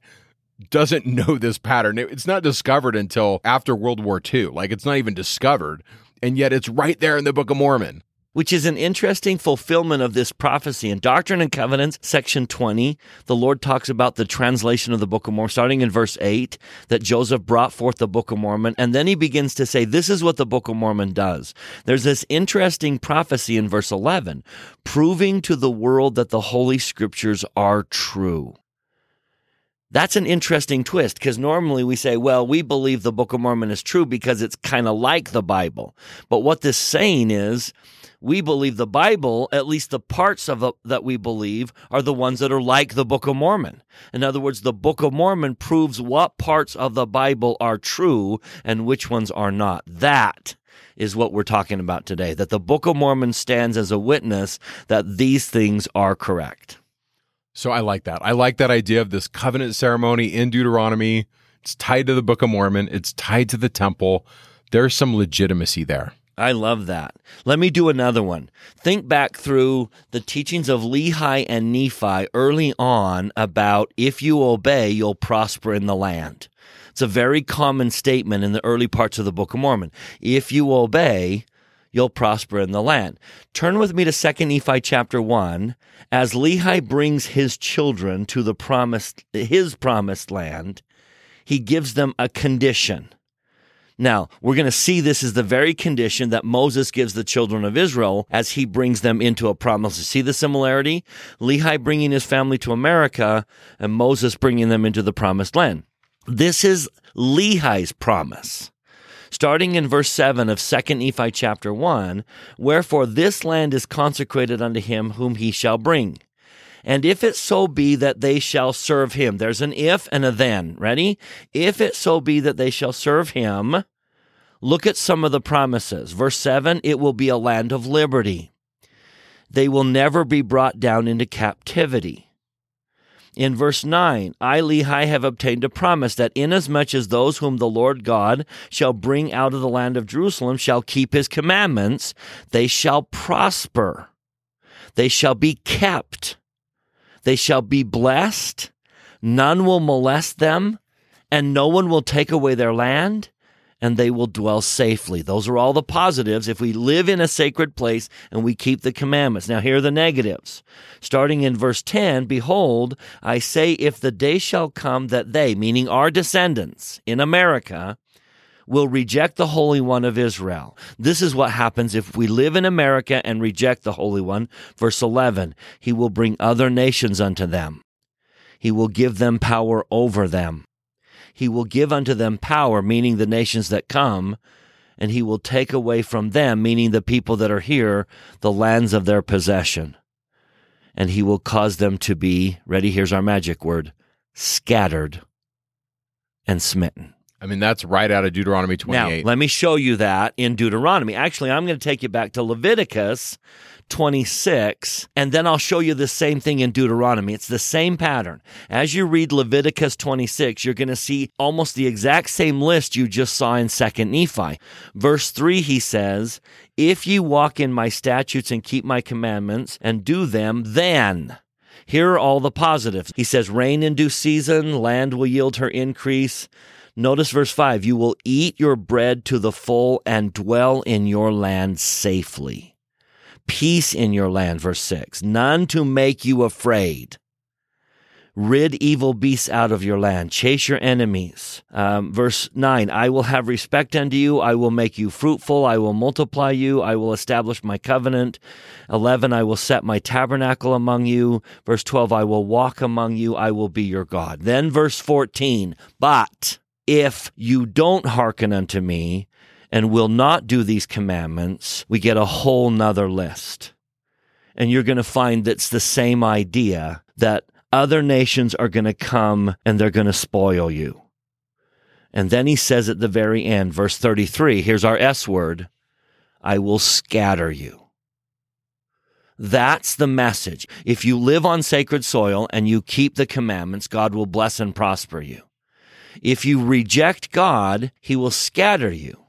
doesn't know this pattern. It's not discovered until after World War II. Like it's not even discovered. And yet it's right there in the Book of Mormon.
which is an interesting fulfillment of this prophecy. In Doctrine and Covenants, section 20, the Lord talks about the translation of the Book of Mormon, starting in verse 8, that Joseph brought forth the Book of Mormon. And then he begins to say, This is what the Book of Mormon does. There's this interesting prophecy in verse 11, proving to the world that the Holy Scriptures are true. That's an interesting twist because normally we say, well, we believe the Book of Mormon is true because it's kind of like the Bible. But what this saying is, we believe the Bible, at least the parts of it that we believe, are the ones that are like the Book of Mormon. In other words, the Book of Mormon proves what parts of the Bible are true and which ones are not. That is what we're talking about today. That the Book of Mormon stands as a witness that these things are correct.
So I like that. I like that idea of this covenant ceremony in Deuteronomy. It's tied to the Book of Mormon, it's tied to the temple. There's some legitimacy there.
I love that. Let me do another one. Think back through the teachings of Lehi and Nephi early on about if you obey, you'll prosper in the land. It's a very common statement in the early parts of the Book of Mormon. If you obey, you'll prosper in the land. Turn with me to 2 Nephi chapter 1 as Lehi brings his children to the promised his promised land. He gives them a condition. Now, we're going to see this is the very condition that Moses gives the children of Israel as he brings them into a promise. See the similarity? Lehi bringing his family to America and Moses bringing them into the promised land. This is Lehi's promise. Starting in verse 7 of 2 Nephi chapter 1, wherefore this land is consecrated unto him whom he shall bring. And if it so be that they shall serve him, there's an if and a then. Ready? If it so be that they shall serve him, look at some of the promises. Verse 7 it will be a land of liberty. They will never be brought down into captivity. In verse 9, I, Lehi, have obtained a promise that inasmuch as those whom the Lord God shall bring out of the land of Jerusalem shall keep his commandments, they shall prosper. They shall be kept. They shall be blessed. None will molest them, and no one will take away their land, and they will dwell safely. Those are all the positives if we live in a sacred place and we keep the commandments. Now, here are the negatives. Starting in verse 10 Behold, I say, if the day shall come that they, meaning our descendants in America, will reject the Holy One of Israel. This is what happens if we live in America and reject the Holy One. Verse 11 He will bring other nations unto them, He will give them power over them he will give unto them power, meaning the nations that come, and he will take away from them, meaning the people that are here, the lands of their possession. And he will cause them to be, ready, here's our magic word, scattered and smitten.
I mean, that's right out of Deuteronomy 28.
Now, let me show you that in Deuteronomy. Actually, I'm going to take you back to Leviticus 26, and then I'll show you the same thing in Deuteronomy. It's the same pattern. As you read Leviticus 26, you're going to see almost the exact same list you just saw in 2nd Nephi. Verse 3, he says, If ye walk in my statutes and keep my commandments and do them, then. Here are all the positives. He says, Rain in due season, land will yield her increase. Notice verse 5 You will eat your bread to the full and dwell in your land safely. Peace in your land, verse 6. None to make you afraid. Rid evil beasts out of your land. Chase your enemies. Um, verse 9 I will have respect unto you. I will make you fruitful. I will multiply you. I will establish my covenant. 11 I will set my tabernacle among you. Verse 12 I will walk among you. I will be your God. Then verse 14 But if you don't hearken unto me and will not do these commandments, we get a whole nother list. And you're going to find that's the same idea that other nations are going to come and they're going to spoil you. And then he says at the very end, verse 33, here's our S word I will scatter you. That's the message. If you live on sacred soil and you keep the commandments, God will bless and prosper you. If you reject God, he will scatter you.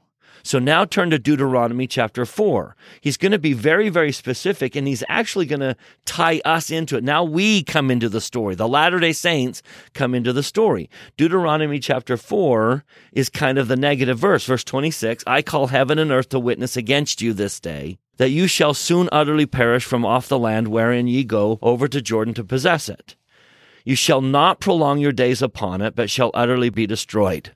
So now turn to Deuteronomy chapter 4. He's going to be very, very specific and he's actually going to tie us into it. Now we come into the story. The Latter day Saints come into the story. Deuteronomy chapter 4 is kind of the negative verse. Verse 26 I call heaven and earth to witness against you this day that you shall soon utterly perish from off the land wherein ye go over to Jordan to possess it. You shall not prolong your days upon it, but shall utterly be destroyed.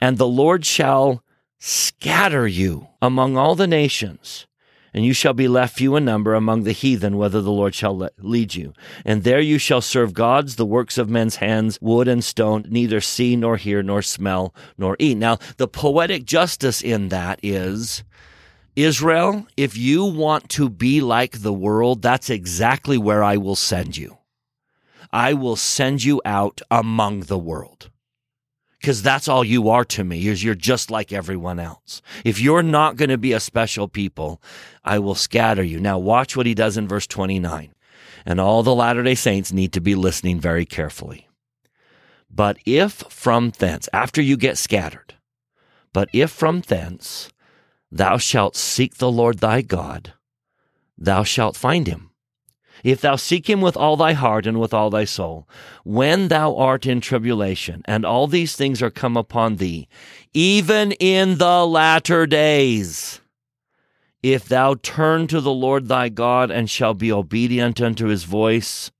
And the Lord shall scatter you among all the nations, and you shall be left few in number among the heathen, whether the Lord shall lead you. And there you shall serve gods, the works of men's hands, wood and stone, neither see nor hear nor smell nor eat. Now, the poetic justice in that is Israel, if you want to be like the world, that's exactly where I will send you. I will send you out among the world. Because that's all you are to me, is you're just like everyone else. If you're not going to be a special people, I will scatter you. Now watch what he does in verse 29. And all the Latter day Saints need to be listening very carefully. But if from thence, after you get scattered, but if from thence thou shalt seek the Lord thy God, thou shalt find him if thou seek him with all thy heart and with all thy soul, when thou art in tribulation, and all these things are come upon thee, even in the latter days, if thou turn to the Lord thy God and shall be obedient unto his voice,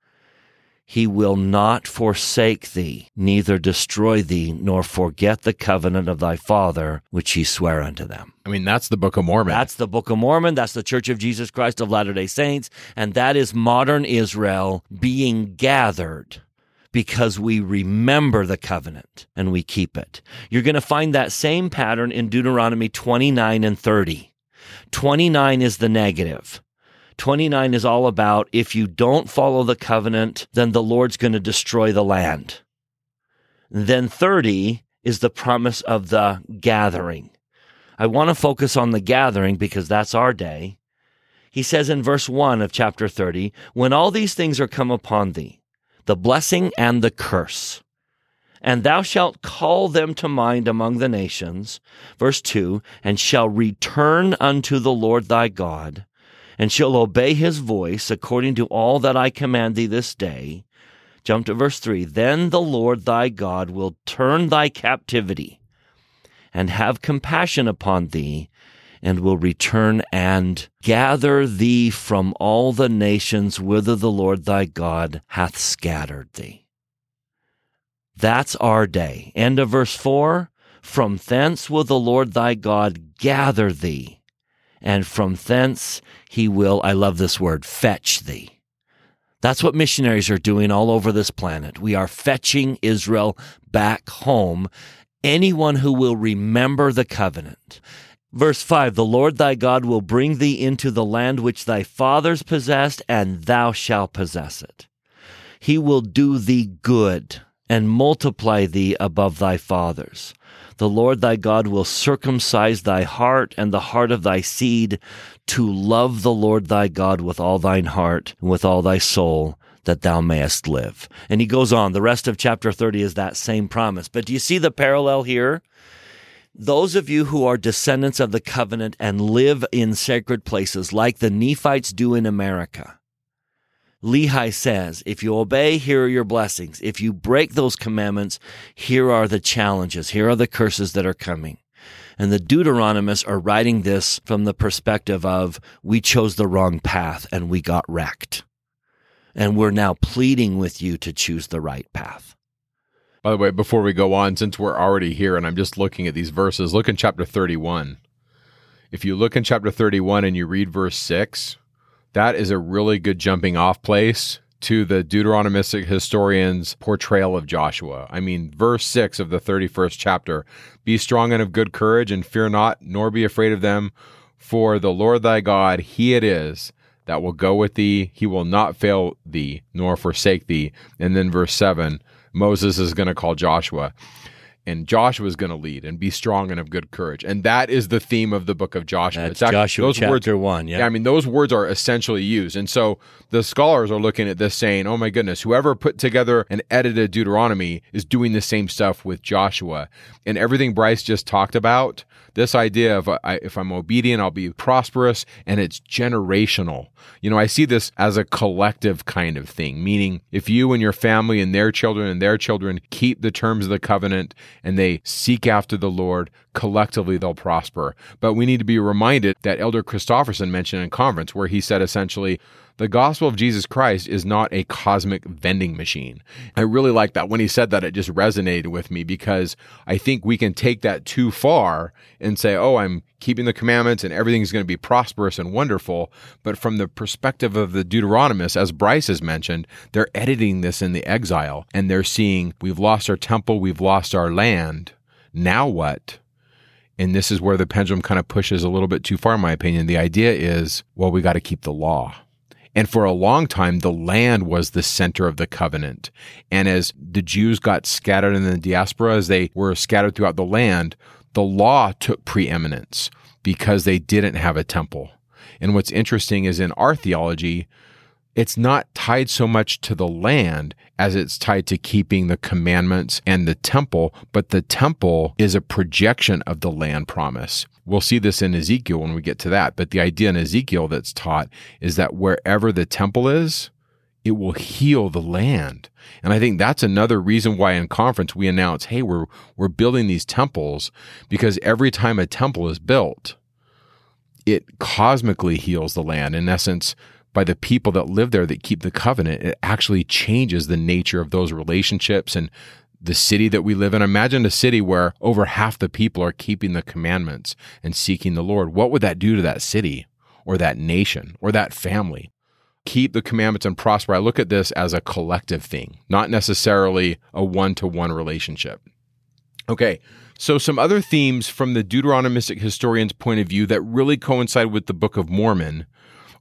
he will not forsake thee, neither destroy thee, nor forget the covenant of thy father, which he sware unto them.
I mean, that's the Book of Mormon.
That's the Book of Mormon. That's the Church of Jesus Christ of Latter day Saints. And that is modern Israel being gathered because we remember the covenant and we keep it. You're going to find that same pattern in Deuteronomy 29 and 30. 29 is the negative. 29 is all about if you don't follow the covenant, then the Lord's going to destroy the land. Then 30 is the promise of the gathering. I want to focus on the gathering because that's our day. He says in verse 1 of chapter 30, when all these things are come upon thee, the blessing and the curse, and thou shalt call them to mind among the nations. Verse 2 And shall return unto the Lord thy God, and shall obey his voice according to all that I command thee this day, Jump to verse 3. Then the Lord thy God will turn thy captivity and have compassion upon thee and will return and gather thee from all the nations whither the Lord thy God hath scattered thee. That's our day. End of verse 4. From thence will the Lord thy God gather thee, and from thence he will, I love this word, fetch thee. That's what missionaries are doing all over this planet. We are fetching Israel back home. Anyone who will remember the covenant. Verse 5 The Lord thy God will bring thee into the land which thy fathers possessed, and thou shalt possess it. He will do thee good and multiply thee above thy fathers. The Lord thy God will circumcise thy heart and the heart of thy seed to love the Lord thy God with all thine heart and with all thy soul that thou mayest live. And he goes on. The rest of chapter 30 is that same promise. But do you see the parallel here? Those of you who are descendants of the covenant and live in sacred places like the Nephites do in America, Lehi says, if you obey, here are your blessings. If you break those commandments, here are the challenges. Here are the curses that are coming. And the Deuteronomists are writing this from the perspective of we chose the wrong path and we got wrecked. And we're now pleading with you to choose the right path.
By the way, before we go on, since we're already here and I'm just looking at these verses, look in chapter 31. If you look in chapter 31 and you read verse 6, that is a really good jumping off place to the Deuteronomistic historian's portrayal of Joshua. I mean, verse 6 of the 31st chapter Be strong and of good courage, and fear not, nor be afraid of them, for the Lord thy God, he it is that will go with thee. He will not fail thee, nor forsake thee. And then verse 7 Moses is going to call Joshua and Joshua is going to lead and be strong and of good courage. And that is the theme of the book of Joshua.
That's actually, Joshua those chapter
words,
one. Yeah.
yeah, I mean those words are essentially used, and so the scholars are looking at this saying, "Oh my goodness, whoever put together and edited Deuteronomy is doing the same stuff with Joshua." And everything Bryce just talked about, this idea of uh, I, if I'm obedient, I'll be prosperous, and it's generational. You know, I see this as a collective kind of thing, meaning if you and your family and their children and their children keep the terms of the covenant and they seek after the Lord, collectively they'll prosper. But we need to be reminded that Elder Christofferson mentioned in conference, where he said essentially, the gospel of Jesus Christ is not a cosmic vending machine. I really like that. When he said that, it just resonated with me because I think we can take that too far and say, oh, I'm keeping the commandments and everything's going to be prosperous and wonderful. But from the perspective of the Deuteronomists, as Bryce has mentioned, they're editing this in the exile and they're seeing we've lost our temple, we've lost our land. Now what? And this is where the pendulum kind of pushes a little bit too far, in my opinion. The idea is, well, we got to keep the law. And for a long time, the land was the center of the covenant. And as the Jews got scattered in the diaspora, as they were scattered throughout the land, the law took preeminence because they didn't have a temple. And what's interesting is in our theology, it's not tied so much to the land as it's tied to keeping the commandments and the temple, but the temple is a projection of the land promise. We'll see this in Ezekiel when we get to that, but the idea in Ezekiel that's taught is that wherever the temple is, it will heal the land. And I think that's another reason why in conference we announce, hey, we're we're building these temples because every time a temple is built, it cosmically heals the land. In essence, by the people that live there that keep the covenant, it actually changes the nature of those relationships and the city that we live in. Imagine a city where over half the people are keeping the commandments and seeking the Lord. What would that do to that city or that nation or that family? Keep the commandments and prosper. I look at this as a collective thing, not necessarily a one to one relationship. Okay, so some other themes from the Deuteronomistic historian's point of view that really coincide with the Book of Mormon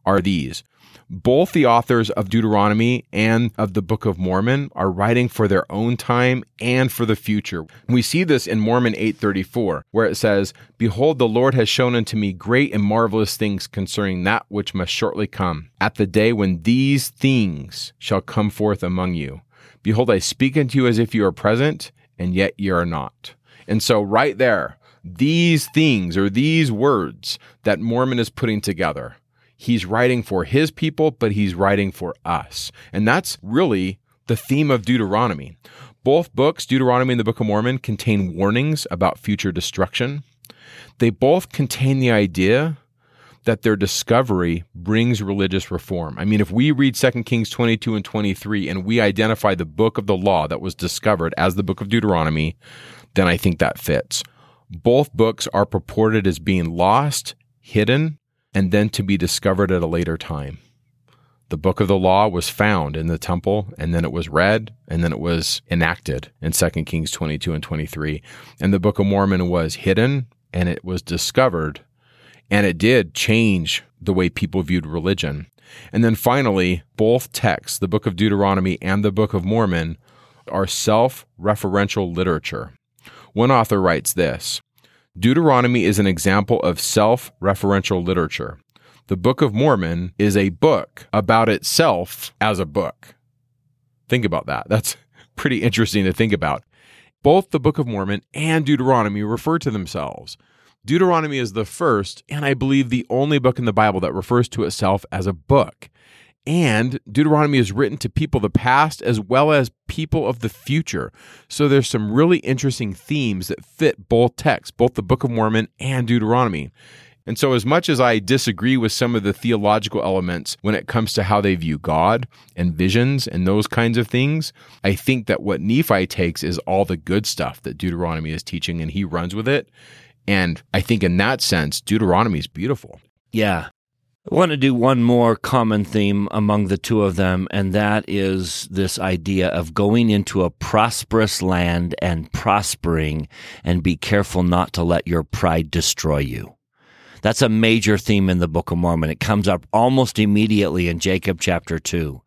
are these both the authors of Deuteronomy and of the Book of Mormon are writing for their own time and for the future. We see this in Mormon 8:34, where it says, "Behold, the Lord has shown unto me great and marvelous things concerning that which must shortly come, at the day when these things shall come forth among you. Behold, I speak unto you as if you are present, and yet ye are not." And so right there, these things or these words that Mormon is putting together he's writing for his people, but he's writing for us. And that's really the theme of Deuteronomy. Both books, Deuteronomy and the Book of Mormon, contain warnings about future destruction. They both contain the idea that their discovery brings religious reform. I mean, if we read 2 Kings 22 and 23 and we identify the book of the law that was discovered as the book of Deuteronomy, then I think that fits. Both books are purported as being lost, hidden, and then to be discovered at a later time. The book of the law was found in the temple, and then it was read, and then it was enacted in 2 Kings 22 and 23. And the book of Mormon was hidden, and it was discovered, and it did change the way people viewed religion. And then finally, both texts, the book of Deuteronomy and the book of Mormon, are self referential literature. One author writes this Deuteronomy is an example of self referential literature. The Book of Mormon is a book about itself as a book. Think about that. That's pretty interesting to think about. Both the Book of Mormon and Deuteronomy refer to themselves. Deuteronomy is the first, and I believe the only book in the Bible that refers to itself as a book. And Deuteronomy is written to people of the past as well as people of the future. So there's some really interesting themes that fit both texts, both the Book of Mormon and Deuteronomy. And so, as much as I disagree with some of the theological elements when it comes to how they view God and visions and those kinds of things, I think that what Nephi takes is all the good stuff that Deuteronomy is teaching and he runs with it. And I think in that sense, Deuteronomy is beautiful.
Yeah. I want to do one more common theme among the two of them, and that is this idea of going into a prosperous land and prospering, and be careful not to let your pride destroy you. That's a major theme in the Book of Mormon. It comes up almost immediately in Jacob chapter 2.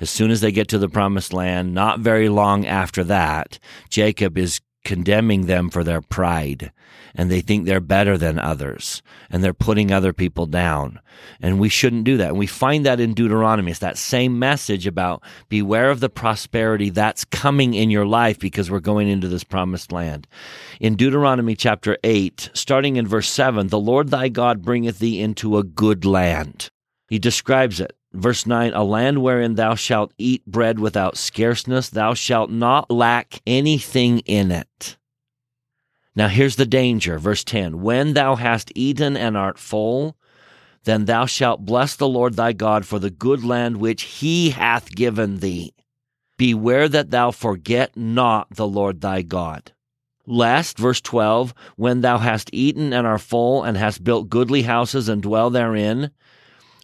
As soon as they get to the promised land, not very long after that, Jacob is condemning them for their pride and they think they're better than others and they're putting other people down. And we shouldn't do that. And we find that in Deuteronomy. It's that same message about beware of the prosperity that's coming in your life because we're going into this promised land. In Deuteronomy chapter 8, starting in verse 7, the Lord thy God bringeth thee into a good land. He describes it. Verse 9, a land wherein thou shalt eat bread without scarceness, thou shalt not lack anything in it. Now here's the danger. Verse 10, when thou hast eaten and art full, then thou shalt bless the Lord thy God for the good land which he hath given thee. Beware that thou forget not the Lord thy God. Lest, verse 12, when thou hast eaten and are full and hast built goodly houses and dwell therein,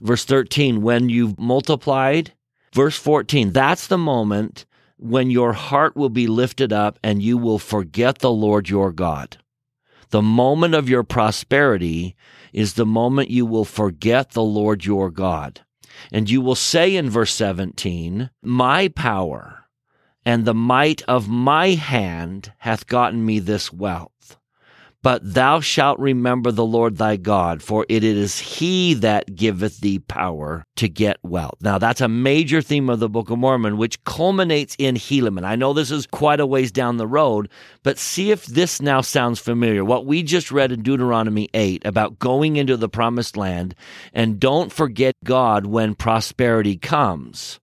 Verse 13, when you've multiplied. Verse 14, that's the moment when your heart will be lifted up and you will forget the Lord your God. The moment of your prosperity is the moment you will forget the Lord your God. And you will say in verse 17, My power and the might of my hand hath gotten me this wealth. But thou shalt remember the Lord thy God, for it is he that giveth thee power to get wealth. Now, that's a major theme of the Book of Mormon, which culminates in Helaman. I know this is quite a ways down the road, but see if this now sounds familiar. What we just read in Deuteronomy 8 about going into the promised land, and don't forget God when prosperity comes.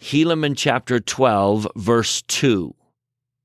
Helaman chapter 12, verse 2.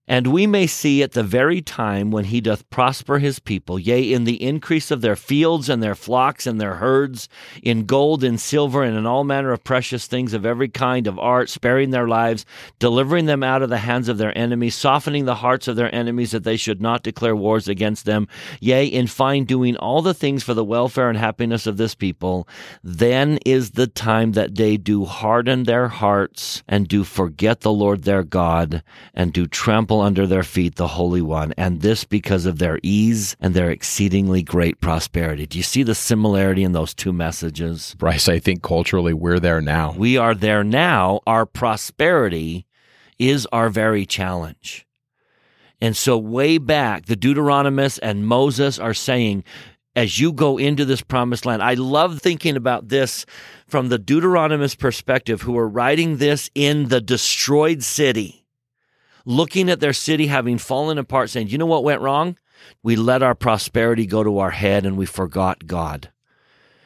And we may see at the very time when he doth prosper his people, yea, in the increase of their fields and their flocks and their herds, in gold and silver and in all manner of precious things of every kind of art, sparing their lives, delivering them out of the hands of their enemies, softening the hearts of their enemies that they should not declare wars against them, yea, in fine, doing all the things for the welfare and happiness of this people, then is the time that they do harden their hearts and do forget the Lord their God and do trample under their feet the Holy One, and this because of their ease and their exceedingly great prosperity. Do you see the similarity in those two messages?
Bryce, I think culturally we're there now.
We are there now. Our prosperity is our very challenge. And so, way back, the Deuteronomists and Moses are saying, as you go into this promised land, I love thinking about this from the Deuteronomist perspective, who are writing this in the destroyed city looking at their city having fallen apart, saying, you know what went wrong? We let our prosperity go to our head and we forgot God.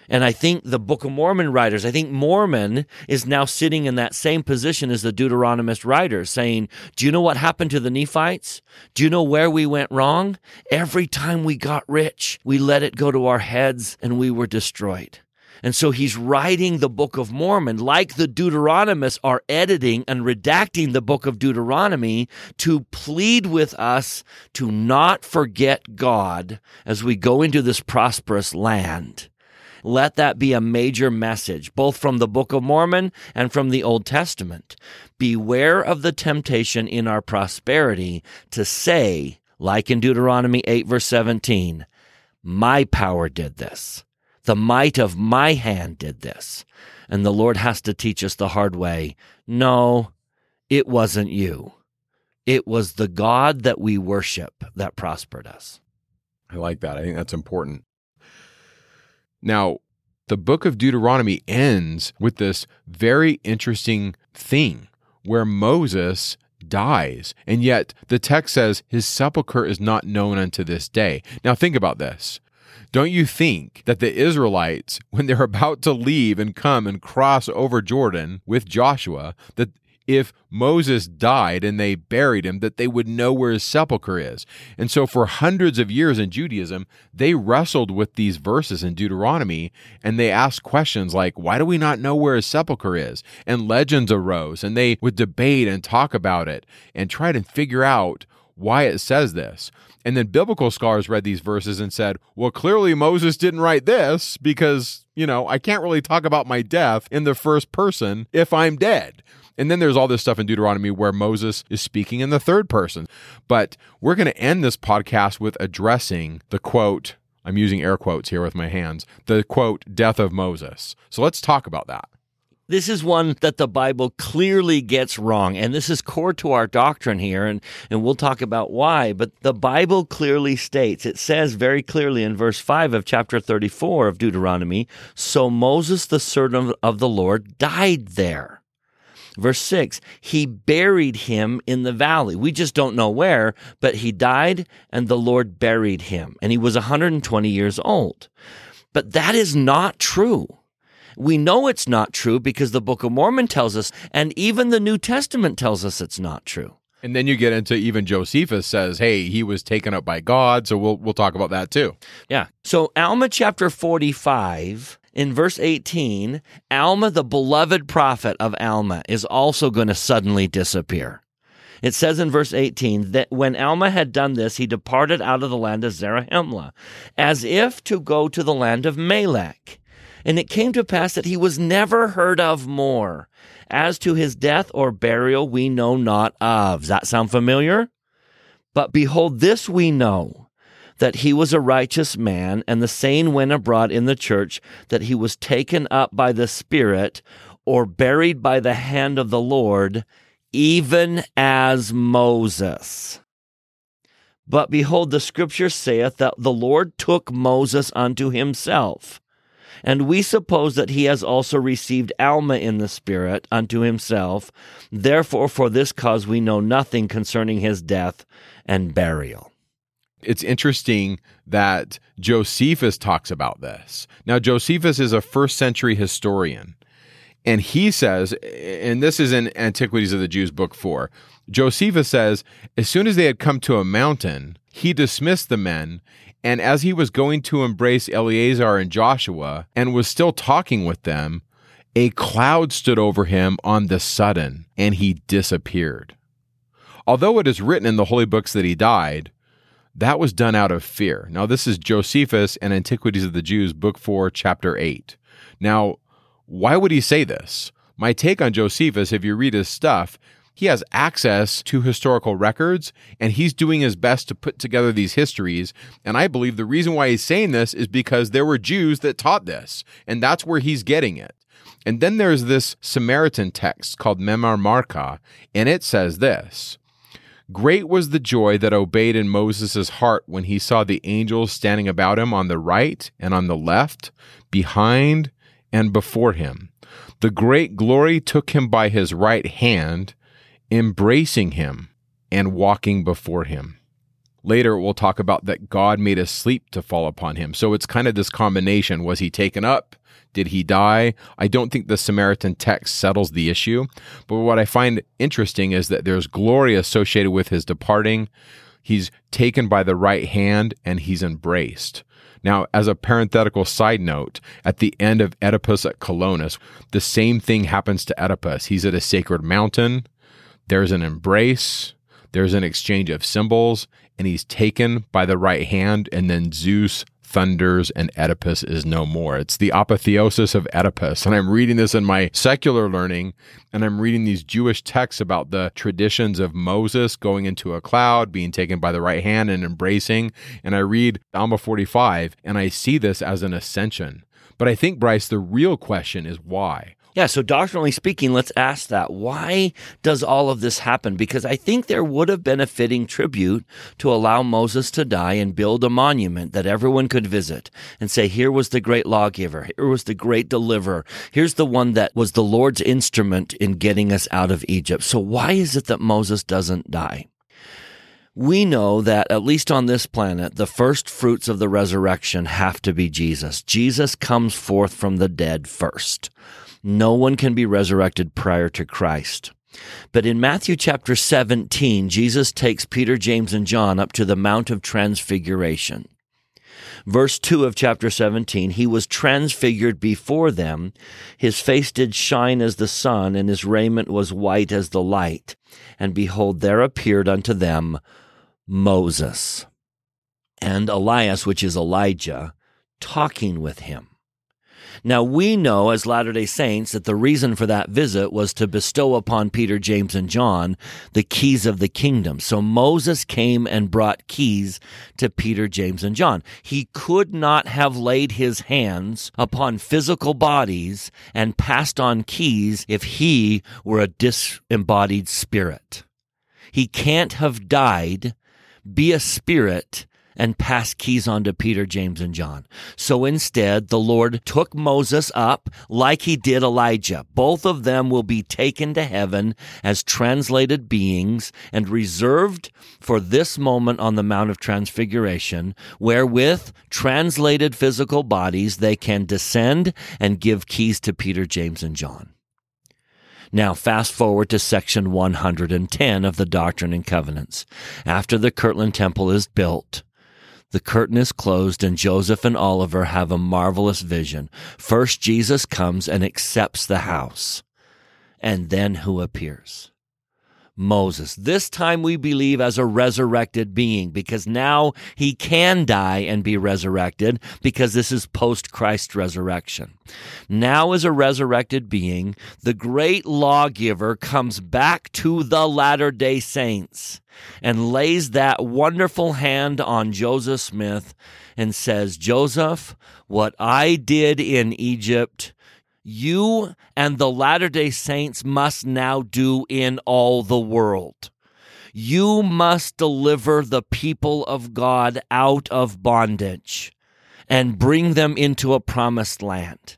And I think the Book of Mormon writers, I think Mormon is now sitting in that same position as the Deuteronomist writers, saying, Do you know what happened to the Nephites? Do you know where we went wrong? Every time we got rich, we let it go to our heads and we were destroyed. And so he's writing the Book of Mormon like the Deuteronomists are editing and redacting the Book of Deuteronomy to plead with us to not forget God as we go into this prosperous land. Let that be a major message, both from the Book of Mormon and from the Old Testament. Beware of the temptation in our prosperity to say, like in Deuteronomy 8, verse 17, My power did this. The might of my hand did this. And the Lord has to teach us the hard way. No, it wasn't you. It was the God that we worship that prospered us.
I like that. I think that's important. Now, the book of Deuteronomy ends with this very interesting thing where Moses dies, and yet the text says his sepulchre is not known unto this day. Now, think about this. Don't you think that the Israelites, when they're about to leave and come and cross over Jordan with Joshua, that if Moses died and they buried him, that they would know where his sepulchre is. And so, for hundreds of years in Judaism, they wrestled with these verses in Deuteronomy and they asked questions like, Why do we not know where his sepulchre is? And legends arose and they would debate and talk about it and try to figure out why it says this. And then biblical scholars read these verses and said, well, clearly Moses didn't write this because, you know, I can't really talk about my death in the first person if I'm dead. And then there's all this stuff in Deuteronomy where Moses is speaking in the third person. But we're going to end this podcast with addressing the quote, I'm using air quotes here with my hands, the quote, death of Moses. So let's talk about that.
This is one that the Bible clearly gets wrong, and this is core to our doctrine here, and, and we'll talk about why. But the Bible clearly states, it says very clearly in verse 5 of chapter 34 of Deuteronomy, So Moses, the servant of the Lord, died there. Verse 6, he buried him in the valley. We just don't know where, but he died and the Lord buried him. And he was 120 years old. But that is not true. We know it's not true because the Book of Mormon tells us, and even the New Testament tells us it's not true.
And then you get into even Josephus says, "Hey, he was taken up by God." So we'll we'll talk about that too.
Yeah. So Alma chapter 45 in verse 18, Alma the beloved prophet of Alma is also going to suddenly disappear. It says in verse 18 that when Alma had done this, he departed out of the land of Zarahemla, as if to go to the land of Melech. And it came to pass that he was never heard of more. As to his death or burial, we know not of. Does that sound familiar? But behold, this we know that he was a righteous man, and the saying went abroad in the church that he was taken up by the Spirit or buried by the hand of the Lord, even as Moses. But behold, the scripture saith that the Lord took Moses unto himself and we suppose that he has also received Alma in the Spirit unto himself. Therefore, for this cause we know nothing concerning his death and burial.
It's interesting that Josephus talks about this. Now, Josephus is a first century historian. And he says, and this is in Antiquities of the Jews, book four, Josephus says, as soon as they had come to a mountain, he dismissed the men and as he was going to embrace Eleazar and Joshua and was still talking with them, a cloud stood over him on the sudden, and he disappeared. Although it is written in the holy books that he died, that was done out of fear. Now, this is Josephus and Antiquities of the Jews, Book 4, Chapter 8. Now, why would he say this? My take on Josephus, if you read his stuff, he has access to historical records and he's doing his best to put together these histories. And I believe the reason why he's saying this is because there were Jews that taught this, and that's where he's getting it. And then there's this Samaritan text called Memar Marka, and it says this. Great was the joy that obeyed in Moses' heart when he saw the angels standing about him on the right and on the left, behind and before him. The great glory took him by his right hand, embracing him and walking before him. later we'll talk about that God made a sleep to fall upon him. So it's kind of this combination. Was he taken up? Did he die? I don't think the Samaritan text settles the issue. But what I find interesting is that there's glory associated with his departing. He's taken by the right hand and he's embraced. Now, as a parenthetical side note, at the end of Oedipus at Colonus, the same thing happens to Oedipus. He's at a sacred mountain. There's an embrace. There's an exchange of symbols, and he's taken by the right hand, and then Zeus thunders and Oedipus is no more. It's the apotheosis of Oedipus. And I'm reading this in my secular learning, and I'm reading these Jewish texts about the traditions of Moses going into a cloud, being taken by the right hand and embracing. And I read Alma 45, and I see this as an ascension. But I think, Bryce, the real question is why?
Yeah, so doctrinally speaking, let's ask that. Why does all of this happen? Because I think there would have been a fitting tribute to allow Moses to die and build a monument that everyone could visit and say, here was the great lawgiver. Here was the great deliverer. Here's the one that was the Lord's instrument in getting us out of Egypt. So why is it that Moses doesn't die? we know that at least on this planet, the first fruits of the resurrection have to be Jesus. Jesus comes forth from the dead first. No one can be resurrected prior to Christ. But in Matthew chapter 17, Jesus takes Peter, James, and John up to the Mount of Transfiguration. Verse 2 of chapter 17, he was transfigured before them. His face did shine as the sun, and his raiment was white as the light. And behold, there appeared unto them Moses and Elias, which is Elijah, talking with him. Now we know as Latter-day Saints that the reason for that visit was to bestow upon Peter, James, and John the keys of the kingdom. So Moses came and brought keys to Peter, James, and John. He could not have laid his hands upon physical bodies and passed on keys if he were a disembodied spirit. He can't have died, be a spirit, and pass keys on to Peter, James, and John. So instead, the Lord took Moses up like he did Elijah. Both of them will be taken to heaven as translated beings and reserved for this moment on the Mount of Transfiguration, where with translated physical bodies, they can descend and give keys to Peter, James, and John. Now, fast forward to section 110 of the Doctrine and Covenants. After the Kirtland Temple is built, the curtain is closed and Joseph and Oliver have a marvelous vision. First, Jesus comes and accepts the house. And then who appears? Moses. This time we believe as a resurrected being because now he can die and be resurrected because this is post Christ resurrection. Now as a resurrected being, the great lawgiver comes back to the latter day saints and lays that wonderful hand on Joseph Smith and says, Joseph, what I did in Egypt, you and the Latter day Saints must now do in all the world. You must deliver the people of God out of bondage and bring them into a promised land.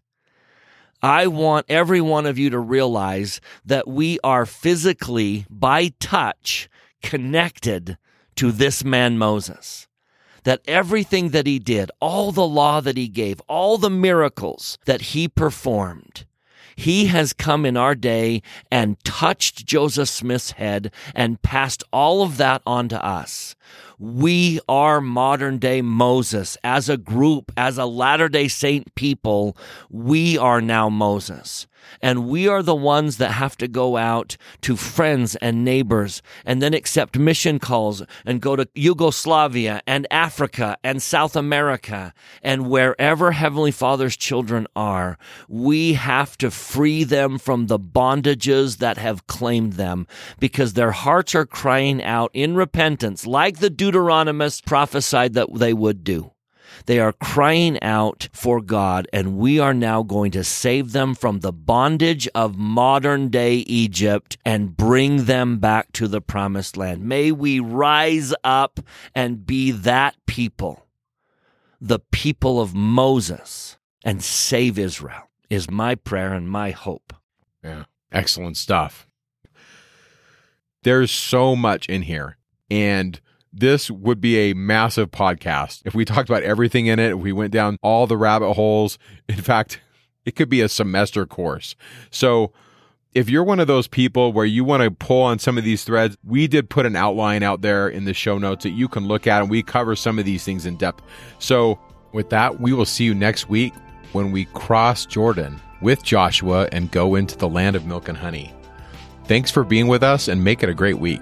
I want every one of you to realize that we are physically, by touch, connected to this man Moses that everything that he did, all the law that he gave, all the miracles that he performed, he has come in our day and touched Joseph Smith's head and passed all of that on to us. We are modern day Moses. As a group, as a Latter day Saint people, we are now Moses. And we are the ones that have to go out to friends and neighbors and then accept mission calls and go to Yugoslavia and Africa and South America and wherever Heavenly Father's children are. We have to free them from the bondages that have claimed them because their hearts are crying out in repentance, like the Deuteronomist prophesied that they would do. They are crying out for God, and we are now going to save them from the bondage of modern day Egypt and bring them back to the promised land. May we rise up and be that people, the people of Moses, and save Israel, is my prayer and my hope.
Yeah, excellent stuff. There's so much in here. And this would be a massive podcast. If we talked about everything in it, if we went down all the rabbit holes, in fact, it could be a semester course. So, if you're one of those people where you want to pull on some of these threads, we did put an outline out there in the show notes that you can look at, and we cover some of these things in depth. So, with that, we will see you next week when we cross Jordan with Joshua and go into the land of milk and honey. Thanks for being with us and make it a great week.